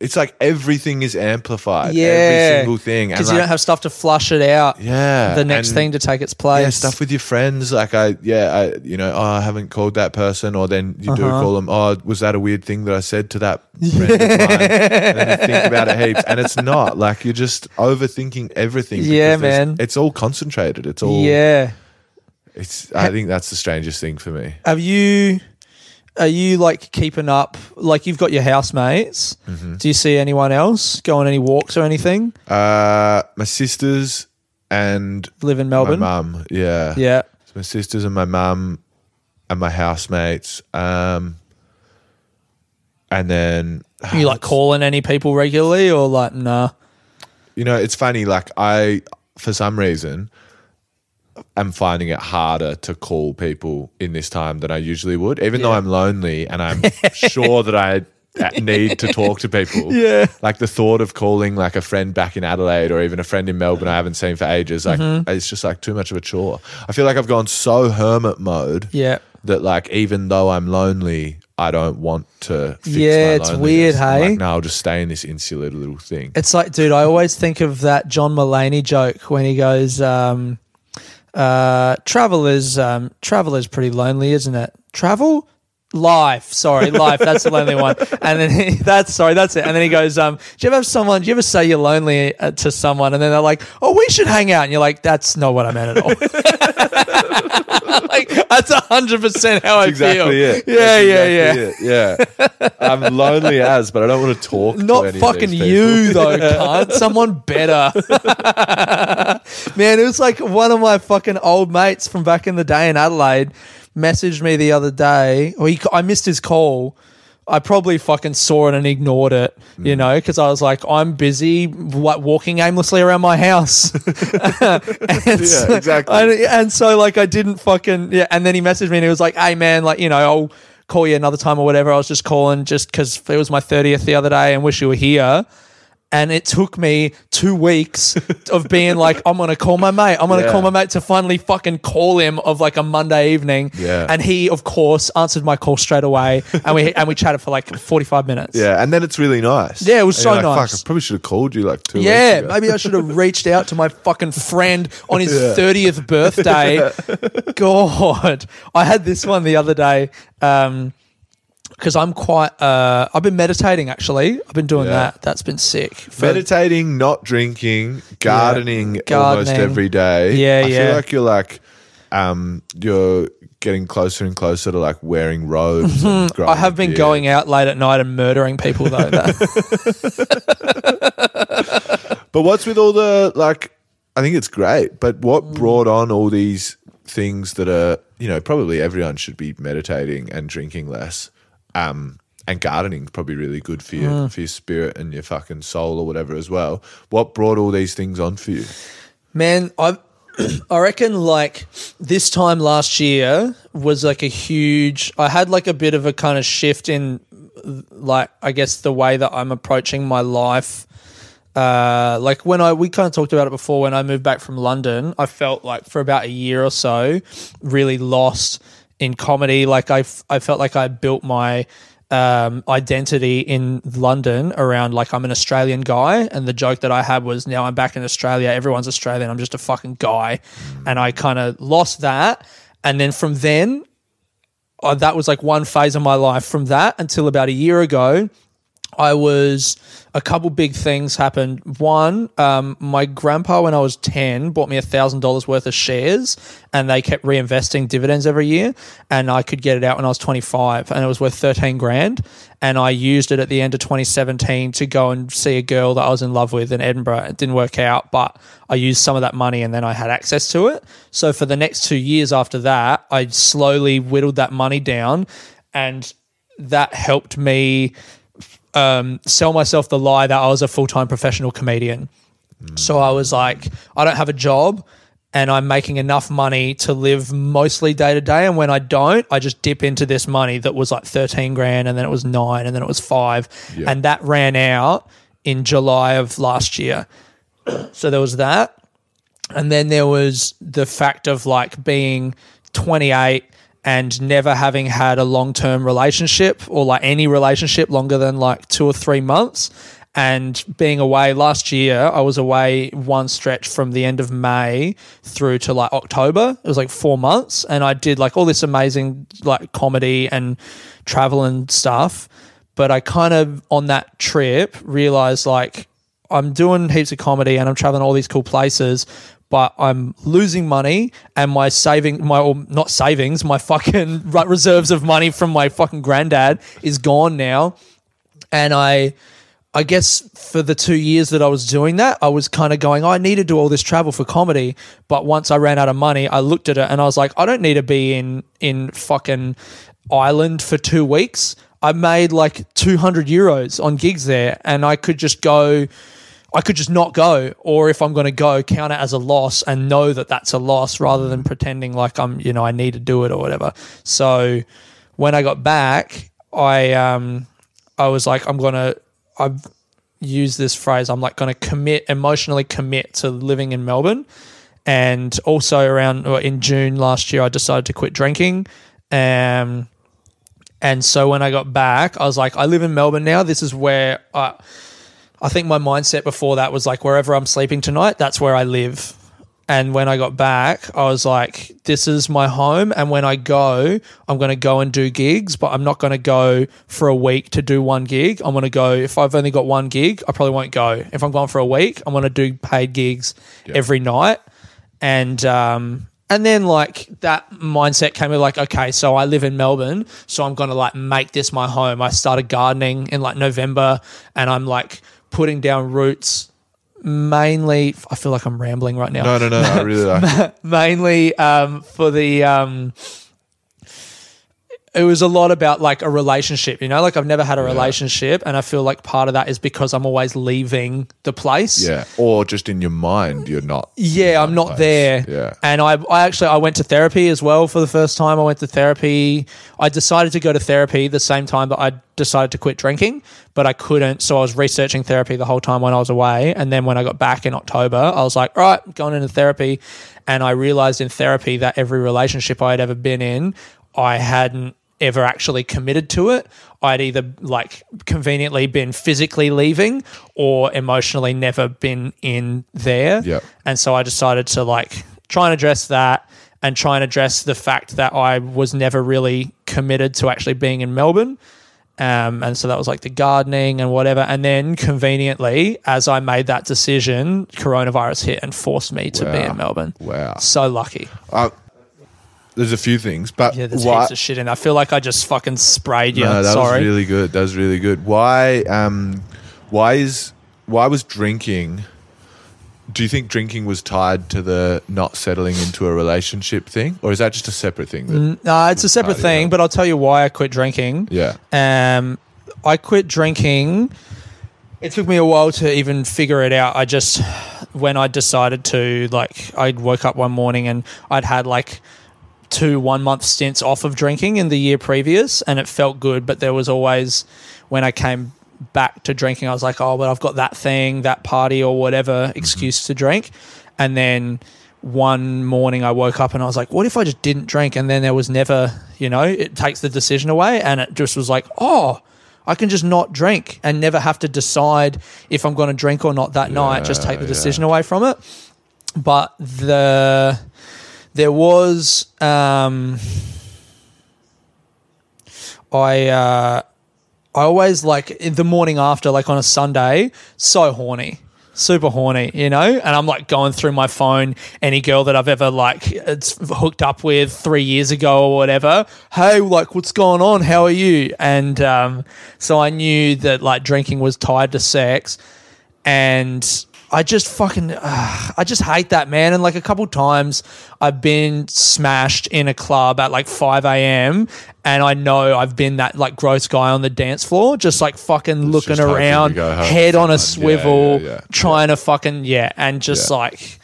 It's like everything is amplified. Yeah. Every single thing. Because you don't have stuff to flush it out. yeah. The next and- thing to take its place. yeah, stuff with your friends. Like I, yeah, I, you know, oh, I haven't called that person, or then you do Uh-huh. call them. Oh, was that a weird thing that I said to that friend of mine? And then you think about it heaps, and it's not. Like you're just overthinking everything. Yeah, man. It's all concentrated. It's all. Yeah. It's. I think that's the strangest thing for me. Have you are you like keeping up like you've got your housemates? Mm-hmm. Do you see anyone else go on any walks or anything? Uh, my sisters and Live in Melbourne. my mum. Yeah. Yeah. It's my sisters and my mum and my housemates. Um, and then you like calling any people regularly or like nah? You know, it's funny. Like I, for some reason, am finding it harder to call people in this time than I usually would, even though I'm lonely and I'm sure that I need to talk to people. Yeah. Like the thought of calling like a friend back in Adelaide or even a friend in Melbourne I haven't seen for ages, like Mm-hmm. it's just like too much of a chore. I feel like I've gone so hermit mode Yeah. that like even though I'm lonely, I don't want to. Fix Yeah, it's weird, hey? Like, no, I'll just stay in this insular little thing. It's like, dude, I always think of that John Mulaney joke when he goes, um, uh, travel is um, travel is pretty lonely, isn't it? Travel? Life, sorry, life. That's the lonely one. And then he, that's sorry, that's it. And then he goes, um, "Do you ever have someone? Do you ever say you're lonely uh, to someone?" And then they're like, "Oh, we should hang out." And you're like, "That's not what I meant at all." like that's hundred percent how I exactly feel. it. Yeah, That's yeah, yeah. exactly it. Yeah. I'm lonely as, but I don't want to talk. to Not of fucking you though, can't Someone better. Man, it was like one of my fucking old mates from back in the day in Adelaide messaged me the other day. Or he, I missed his call. I probably fucking saw it and ignored it, Mm. you know, because I was like, I'm busy walking aimlessly around my house. and so, exactly. I- and so like I didn't fucking yeah. And then he messaged me and he was like, "Hey man, like you know, I'll call you another time or whatever." I was just calling just because it was my thirtieth the other day and wish you were here. And it took me two weeks of being like, I'm gonna call my mate. I'm gonna Yeah. call my mate to finally fucking call him of like a Monday evening. Yeah. And he, of course, answered my call straight away, and we and we chatted for like 45 minutes. Yeah, and then it's really nice. Yeah, it was And so like, nice. Fuck, I probably should have called you like two. Yeah, maybe I should have reached out to my fucking friend on his 30th birthday. God, I had this one the other day um, because I'm quite. Uh, I've been meditating actually. I've been doing Yeah. that. That's been sick. For- Meditating, not drinking, gardening, almost Gardening. every day. Yeah, I yeah. feel like you're like, um, you're getting closer and closer to like wearing robes. and I have been beard. going out late at night and murdering people though. That, But what's with all the like? I think it's great. But what Mm. brought on all these things that are you know probably everyone should be meditating and drinking less, um, and gardening probably really good for your Mm. for your spirit and your fucking soul or whatever as well. What brought all these things on for you? Man, I I reckon like this time last year was like a huge I had like a bit of a kind of shift in like I guess the way that I'm approaching my life. Uh, like when I we kind of talked about it before when I moved back from London, I felt like for about a year or so really lost in comedy. Like I, f- I felt like I built my um, identity in London around like I'm an Australian guy, and the joke that I had was now I'm back in Australia, everyone's Australian, I'm just a fucking guy, and I kind of lost that, and then from then, uh, that was like one phase of my life. From that until about a year ago, I was a couple big things happened. One, um, my grandpa when I was ten bought me a thousand dollars worth of shares, and they kept reinvesting dividends every year, and I could get it out when I was twenty five, and it was worth thirteen grand, and I used it at the end of twenty seventeen to go and see a girl that I was in love with in Edinburgh. It didn't work out, but I used some of that money, and then I had access to it. So for the next two years after that, I slowly whittled that money down, and that helped me um, sell myself the lie that I was a full time professional comedian. So I was like, I don't have a job and I'm making enough money to live mostly day to day. And when I don't, I just dip into this money that was like 13 grand and then it was nine and then it was five. Yeah. And that ran out in July of last year. so there was that. And then there was the fact of like being 28 and never having had a long term relationship or like any relationship longer than like two or three months. And being away last year, I was away one stretch from the end of May through to like October. It was like four months. And I did like all this amazing like comedy and travel and stuff. But I kind of on that trip realized like I'm doing heaps of comedy and I'm traveling all these cool places, but I'm losing money and my saving my or not savings, my fucking reserves of money from my fucking granddad is gone now. And I I guess for the two years that I was doing that, I was kind of going, oh, I need to do all this travel for comedy. But once I ran out of money, I looked at it and I was like, I don't need to be in in fucking Ireland for two weeks. I made like 200 euros on gigs there and I could just go, I could just not go. Or if I'm going to go, count it as a loss and know that that's a loss rather than pretending like I'm, you know, I need to do it or whatever. So when I got back, I, um, I was like, I'm going to, I've used this phrase, I'm like going to commit, emotionally commit to living in Melbourne. And also around in June last year, I decided to quit drinking. Um, and so when I got back, I was like, I live in Melbourne now. This is where I, I think my mindset before that was like, wherever I'm sleeping tonight, that's where I live. And when I got back, I was like, this is my home. And when I go, I'm going to go and do gigs, but I'm not going to go for a week to do one gig. I'm going to go, if I've only got one gig, I probably won't go. If I'm going for a week, I'm going to do paid gigs every night. And, um, and then like that mindset came with like, okay, so I live in Melbourne, so I'm gonna like make this my home. I started gardening in like November and I'm like putting down roots mainly I feel like I'm rambling right now. No, no, no. I really like mainly um, for the um, it was a lot about like a relationship, you know, like I've never had a relationship and I feel like part of that is because I'm always leaving the place. Yeah. Or just in your mind, you're not. Yeah, I'm not place. there. Yeah. And I, I actually I went to therapy as well for the first time. I went to therapy. I decided to go to therapy the same time that I decided to quit drinking, but I couldn't. So I was researching therapy the whole time when I was away. And then when I got back in October, I was like, all right, going into therapy. And I realized in therapy that every relationship I had ever been in, I hadn't ever actually committed to it. I'd either like conveniently been physically leaving or emotionally never been in there. Yep. And so I decided to like try and address that and try and address the fact that I was never really committed to actually being in Melbourne. Um, and so that was like the gardening and whatever. And then conveniently, as I made that decision, coronavirus hit and forced me to be in Melbourne. Wow. So lucky. Uh, there's a few things, but Yeah, there's why, heaps of shit in. I feel like I just fucking sprayed you. No, that Sorry. was really good. That was really good. Why? Um, why is why was drinking? Do you think drinking was tied to the not settling into a relationship thing, or is that just a separate thing? No, it's a separate thing, yeah. but I'll tell you why I quit drinking. yeah, Um, I quit drinking. It took me a while to even figure it out. I just, when I decided to, like, I woke up one morning and I'd had like two one month stints off of drinking in the year previous and it felt good, but there was always, when I came back to drinking, I was like, oh, but I've got that thing, that party or whatever mm-hmm. excuse to drink. And then one morning I woke up and I was like, what if I just didn't drink? And then there was never, you know, it takes the decision away. And it just was like, oh, I can just not drink and never have to decide if I'm going to drink or not that night. Just take the yeah. decision away from it. But the there was um, I uh, I always like in the morning after, like on a Sunday, so horny. Super horny, you know, and I'm like going through my phone. Any girl that I've ever like hooked up with three years ago or whatever. Hey, like, what's going on? How are you? And um, so I knew that like drinking was tied to sex, and I just fucking, uh, I just hate that man. And like a couple times, I've been smashed in a club at like five a.m. and I know I've been that like gross guy on the dance floor, just like fucking looking hoping to around, head on a someone. Yeah, swivel, yeah, yeah. trying to fucking yeah, and just like.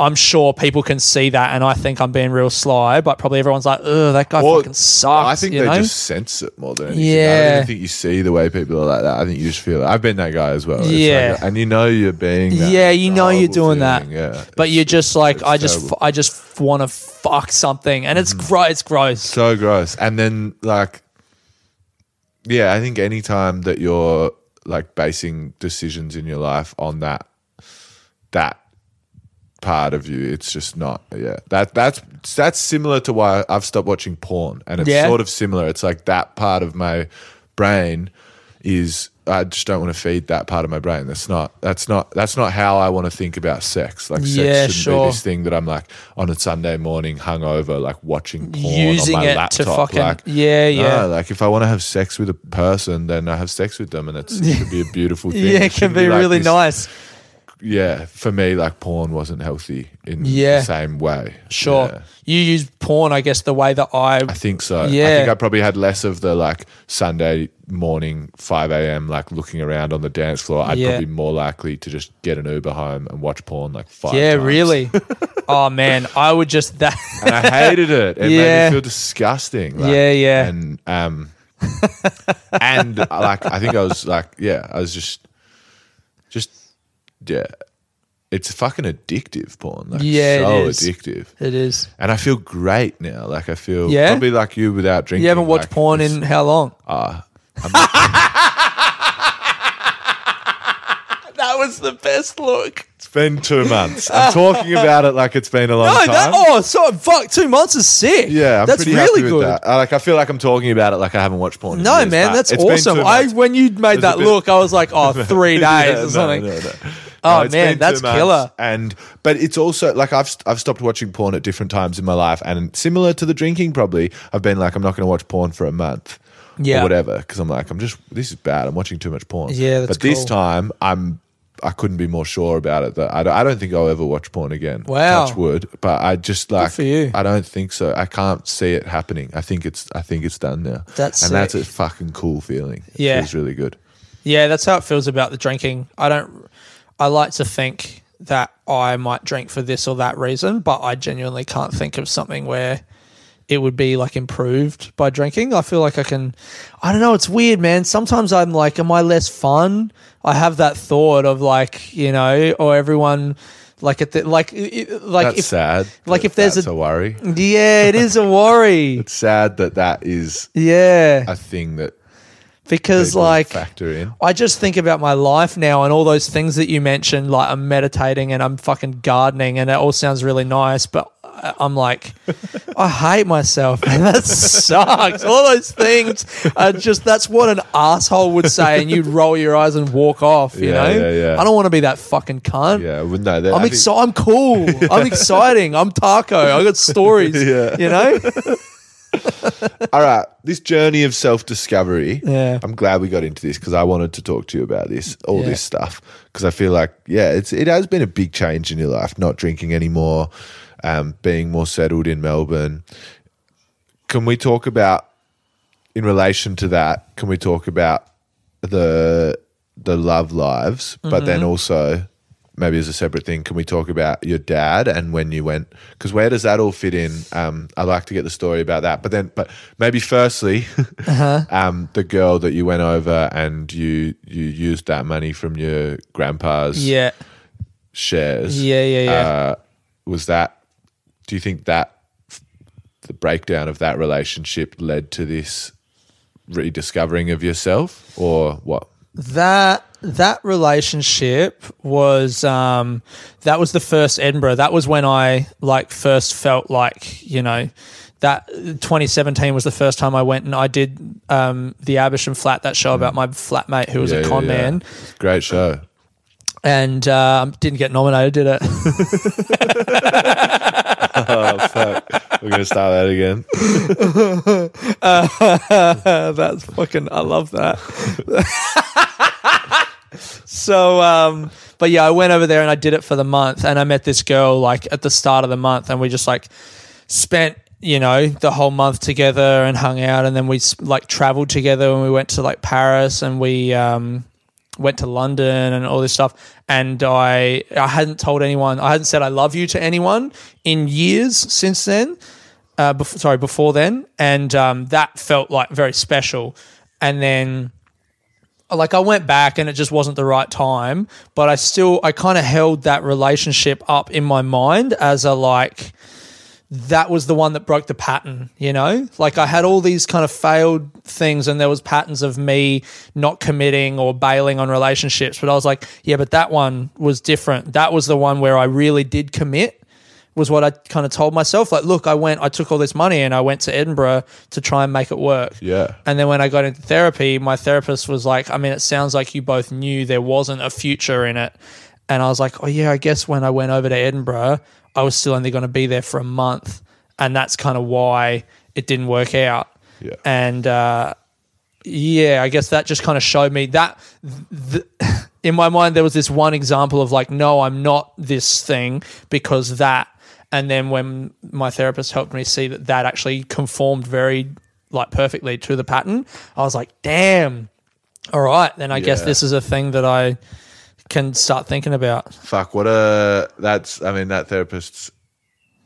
I'm sure people can see that, and I think I'm being real sly, but probably everyone's like, "Ugh, that guy Well, fucking sucks." I think they know? just sense it more than anything. I don't think you see the way people are like that. I think you just feel it. I've been that guy as well. It's Yeah. like- and you know you're being that. Yeah, you know you're doing that. Yeah. but you're just like, I just, terrible. Mm-hmm. I just want to fuck something, and it's gross. It's gross. so gross. And then like, yeah, I think anytime that you're like basing decisions in your life on that, that part of you, it's just not. Yeah, that that's that's similar to why I've stopped watching porn, and it's Yeah. sort of similar. It's like that part of my brain is. I just don't want to feed that part of my brain. That's not. That's not. That's not how I want to think about sex. Like sex Yeah, shouldn't sure. be this thing that I'm like on a Sunday morning, hungover, like watching porn Using on my it to laptop. fucking- like, yeah, yeah. no, like if I want to have sex with a person, then I have sex with them, and it's, it should be a beautiful thing. Yeah, it can shouldn't be like really this- nice. Yeah, for me, like porn wasn't healthy in Yeah. the same way. Sure, Yeah. you use porn, I guess, the way that I. I think so. Yeah. I think I probably had less of the like Sunday morning, 5 a.m., like looking around on the dance floor. I'd Yeah. probably be more likely to just get an Uber home and watch porn like five yeah, times. really. oh man, I would just that. And I hated it. It made me feel disgusting. like- Yeah, yeah. And um, and like I think I was like, yeah, I was just, just yeah. It's fucking addictive porn. Like, Yeah, so is. addictive. it is. And I feel great now. Like I feel Yeah? probably like you without drinking. You haven't watched like, porn it's- in how long? Ah, that was the best look. It's been two months. I'm talking about it like it's been a long No, time. that oh, so fuck, two months is sick. yeah, I'm that's pretty really happy good. with that. I, like I feel like I'm talking about it like I haven't watched porn. in No, years, man, but that's it's been awesome. two I months. when you made that bit- look, I was like, oh, three days Yeah, or something. no, no. Oh, it's man, been that's months, killer. And but it's also like I've I've stopped watching porn at different times in my life, and similar to the drinking, probably I've been like I'm not going to watch porn for a month, Yeah. or whatever, because I'm like I'm just this is bad. I'm watching too much porn. Yeah, that's but this cool. time I'm. I couldn't be more sure about it. That I don't, I don't think I'll ever watch porn again. Wow. touch wood. But I just like for you. I don't think so. I can't see it happening. I think it's I think it's done now. That's and that's a fucking cool feeling. It Yeah. feels really good. Yeah, that's how it feels about the drinking. I don't. I like to think that I might drink for this or that reason, but I genuinely can't think of something where it would be like improved by drinking. I feel like I can. I don't know. It's weird, man. Sometimes I'm like, am I less fun? I have that thought of like, you know, or everyone like at the like, it- like That's if sad. like that if there's that's a- a worry. yeah, it is a worry. It's sad that that is Yeah, a thing that because people like factor in. I just think about my life now and all those things that you mentioned. Like I'm meditating and I'm fucking gardening, and it all sounds really nice. But I'm like, I hate myself, and that sucks. All those things are just that's what an asshole would say, and you'd roll your eyes and walk off. You Yeah, know, yeah, yeah. I don't want to be that fucking cunt. Yeah, well, no, that, I'm I think-. I'm cool. I'm exciting. I'm taco. I got stories. Yeah. You know. All right, this journey of self discovery. Yeah. I'm glad we got into this because I wanted to talk to you about this, all Yeah. this stuff, because I feel like yeah, it's it has been a big change in your life. Not drinking anymore, um, being more settled in Melbourne. Can we talk about in relation to that? Can we talk about the the love lives, but then Mm-hmm. also maybe as a separate thing, can we talk about your dad and when you went? Because where does that all fit in? Um, I'd like to get the story about that, but then, but maybe firstly, Uh-huh. um, the girl that you went over and you you used that money from your grandpa's Yeah. shares. Yeah. Yeah. Yeah. Uh, was that? Do you think that the breakdown of that relationship led to this rediscovering of yourself, or what? that that relationship was um that was the first Edinburgh. That was when I like first felt like, you know, that 2017 was the first time I went and I did um, the Abersham flat, that show about my flatmate who was Yeah, a yeah, con yeah. man, Great show. And um, didn't get nominated, did it? Oh fuck. We're gonna start that again. That's fucking. I love that. so, um, but yeah, I went over there and I did it for the month, and I met this girl like at the start of the month, and we just like spent you know the whole month together and hung out, and then we like traveled together and we went to like Paris and we um went to London and all this stuff. And I I hadn't told anyone, I hadn't said I love you to anyone in years since then. Uh, before, sorry, before then, and um, that felt like very special. And then, like, I went back, and it just wasn't the right time. But I still, I kind of held that relationship up in my mind as a like, that was the one that broke the pattern, you know? Like I had all these kind of failed things and there was patterns of me not committing or bailing on relationships, but I was like, yeah, but that one was different. That was the one where I really did commit. Was what I kind of told myself. Like, look, I went, I took all this money and I went to Edinburgh to try and make it work. Yeah. And then when I got into therapy, my therapist was like, I mean, it sounds like you both knew there wasn't a future in it. And I was like, oh, yeah, I guess when I went over to Edinburgh, I was still only going to be there for a month. And that's kind of why it didn't work out. Yeah. And uh, yeah, I guess that just kind of showed me that th- in my mind, there was this one example of like, no, I'm not this thing because that. And then when my therapist helped me see that that actually conformed very like perfectly to the pattern, I was like, damn. All right, then I guess this is a thing that I can start thinking about. Fuck. What a. That's. I mean, that therapist's.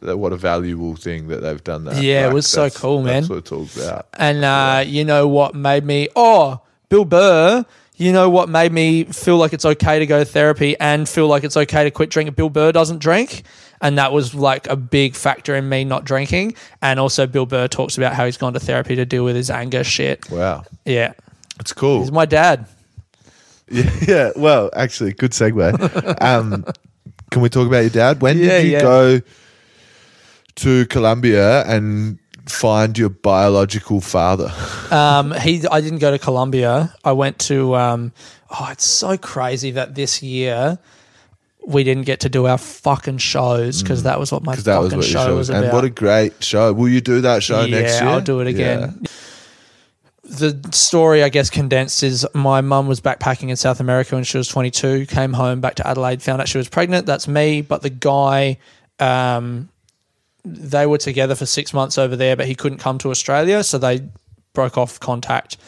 What a valuable thing that they've done that. Yeah, it was so cool, man. That's what it's all about. And uh, you know what made me? Oh, Bill Burr. You know what made me feel like it's okay to go to therapy and feel like it's okay to quit drinking? Bill Burr doesn't drink. And that was like a big factor in me not drinking. And also, Bill Burr talks about how he's gone to therapy to deal with his anger shit. Wow. Yeah. It's cool. He's my dad. Yeah, yeah. Well, actually, good segue. Um, can we talk about your dad? When Yeah, did you yeah. go to Colombia and find your biological father? Um, he, I didn't go to Colombia. I went to. Um, oh, it's so crazy that this year we didn't get to do our fucking shows because that was what my Because that fucking was what your show was. about. And what a great show. Will you do that show yeah, next year? I'll do it again. The story, I guess, condensed is my mum was backpacking in South America when she was 22, came home back to Adelaide, found out she was pregnant. That's me. But the guy, um, they were together for six months over there, but he couldn't come to Australia. So they broke off contact.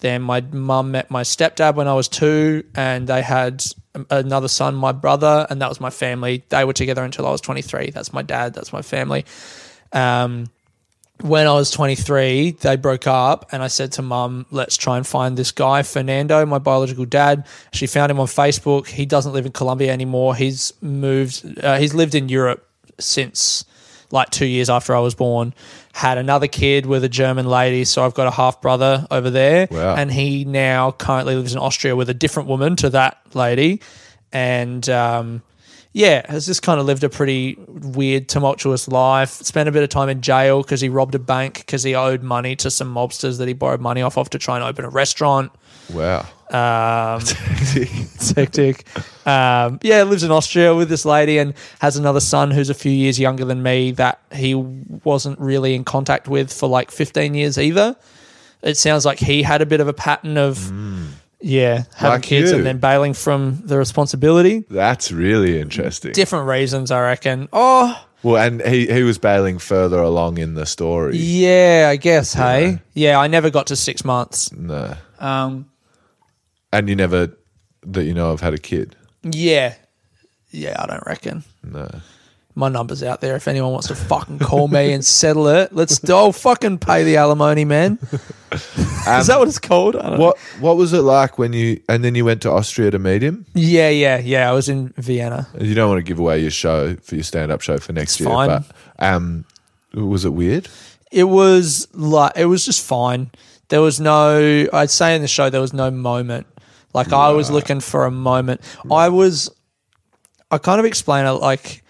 Then my mum met my stepdad when I was two, and they had another son, my brother, and that was my family. They were together until I was 23. That's my dad. That's my family. Um, when I was 23, they broke up, and I said to mum, let's try and find this guy, Fernando, my biological dad. She found him on Facebook. He doesn't live in Colombia anymore. He's moved, uh, he's lived in Europe since like two years after I was born. Had another kid with a German lady, so I've got a half brother over there. Wow. And he now currently lives in Austria with a different woman to that lady. And, um, yeah, has just kind of lived a pretty weird, tumultuous life. Spent a bit of time in jail because he robbed a bank because he owed money to some mobsters that he borrowed money off of to try and open a restaurant. Wow. Um, it's hectic. Um, yeah, lives in Austria with this lady and has another son who's a few years younger than me that he wasn't really in contact with for like 15 years either. It sounds like he had a bit of a pattern of, yeah, having Like kids you. and then bailing from the responsibility. That's really interesting. Different reasons, I reckon. Oh, well, and he, he was bailing further along in the story. yeah, I guess. Hey, yeah, I never got to six months. No. Um, And you never, that you know I've had a kid? yeah, yeah, I don't reckon. No. My number's out there. If anyone wants to fucking call me and settle it, let's. I'll fucking pay the alimony, man. Is that what it's called? Don't know. What What was it like when you, and then you went to Austria to meet him? Yeah, yeah, yeah. I was in Vienna. You don't want to give away your show for your stand up show for next It's year, fine. but um, was it weird? It was like it was just fine. There was no. I'd say in the show there was no moment. Like I was looking for a moment. I was. I kind of explain it like.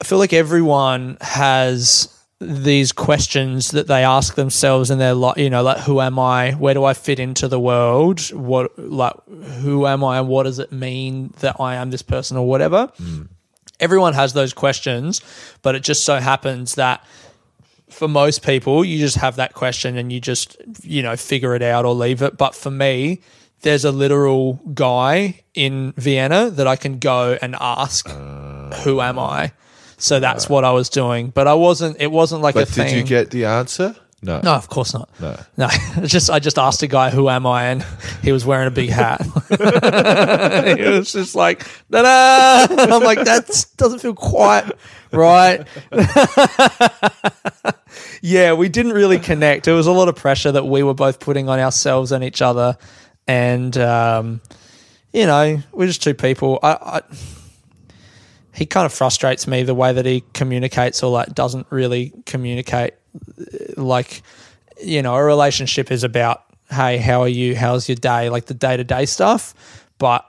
I feel like everyone has these questions that they ask themselves in their life, you know, like who am I? Where do I fit into the world? What like who am I and what does it mean that I am this person or whatever? Hmm. Everyone has those questions, but it just so happens that for most people, you just have that question and you just, you know, figure it out or leave it. But for me, there's a literal guy in Vienna that I can go and ask, uh, who am I? So that's what I was doing. But I wasn't, it wasn't like a But thing. did you get the answer? No. no, of course not. No. No, just I just asked a guy who am I, and he was wearing a big hat. he was just like, da da. I'm like, that doesn't feel quite right. yeah, we didn't really connect. It was a lot of pressure that we were both putting on ourselves and each other, and um, you know, we're just two people. I, I he kind of frustrates me the way that he communicates or like doesn't really communicate like you know a relationship is about hey how are you how's your day like the day-to-day stuff but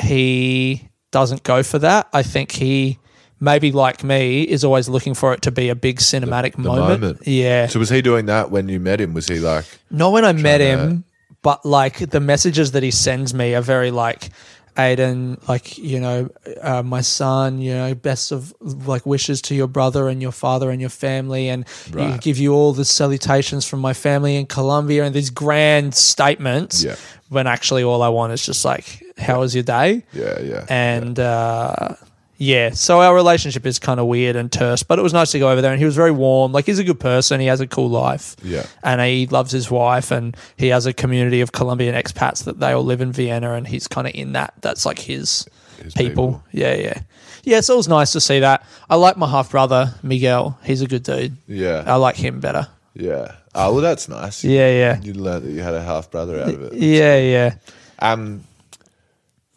he doesn't go for that i think he maybe like me is always looking for it to be a big cinematic The moment. moment. yeah So was he doing that when you met him? Was he like, not when I met to- him, but like the messages that he sends me are very like Aiden, like you know, uh, my son, you know, best of like wishes to your brother and your father and your family, and you give you all the salutations from my family in Colombia and these grand statements. Yeah. When actually, all I want is just like, how was your day? yeah, yeah. and uh, yeah, so our relationship is kind of weird and terse, but it was nice to go over there, and he was very warm. Like he's a good person, he has a cool life, Yeah. and he loves his wife, and he has a community of Colombian expats that they all live in Vienna, and he's kind of in that. That's like his, His people. Yeah, yeah, yeah. So it was nice to see that. I like my half brother Miguel. He's a good dude. Yeah. I like him better. Yeah. Oh, well, that's nice. Yeah, yeah, You learned that you had a half brother out of it. yeah, yeah. Um,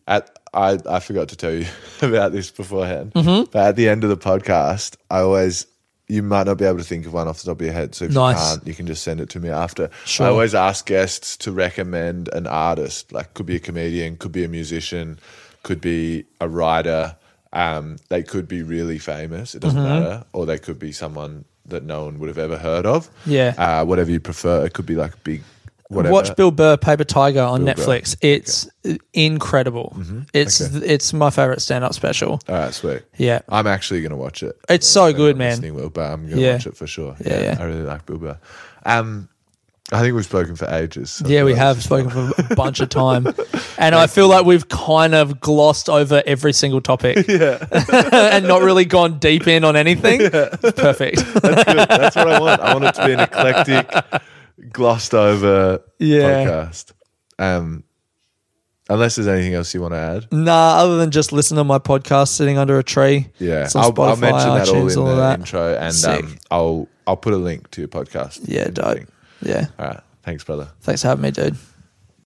at I I forgot to tell you about this beforehand, Mm-hmm. but at the end of the podcast, I always you might not be able to think of one off the top of your head, so if Nice. you can't, you can just send it to me after. Sure. I always ask guests to recommend an artist, like could be a comedian, could be a musician, could be a writer. Um, they could be really famous. It Mm-hmm. doesn't matter, or they could be someone that no one would have ever heard of. Yeah. uh, whatever you prefer. It could be like big. Whatever. Watch Bill Burr Paper Tiger on Bill Burr. Netflix. It's incredible. It's it's my favorite stand up special. All right, sweet. Yeah. I'm actually going to watch it. It's so good, man. will, but I'm going to Yeah. watch it for sure. Yeah, yeah. I really like Bill Burr. Um, I think we've spoken for ages. so Yeah, we have spoken for a bunch of time, and I feel like we've kind of glossed over every single topic, yeah, and not really gone deep in on anything. Perfect. That's good. That's what I want. I want it to be an eclectic, glossed over Yeah. podcast. Um, unless there's anything else you want to add. Nah, other than just listen to my podcast sitting under a tree. Yeah, I'll, I'll mention that all in all the that. intro, and um, I'll I'll put a link to your podcast. Yeah, dope. Yeah. All right, thanks, brother. Thanks for having me, dude.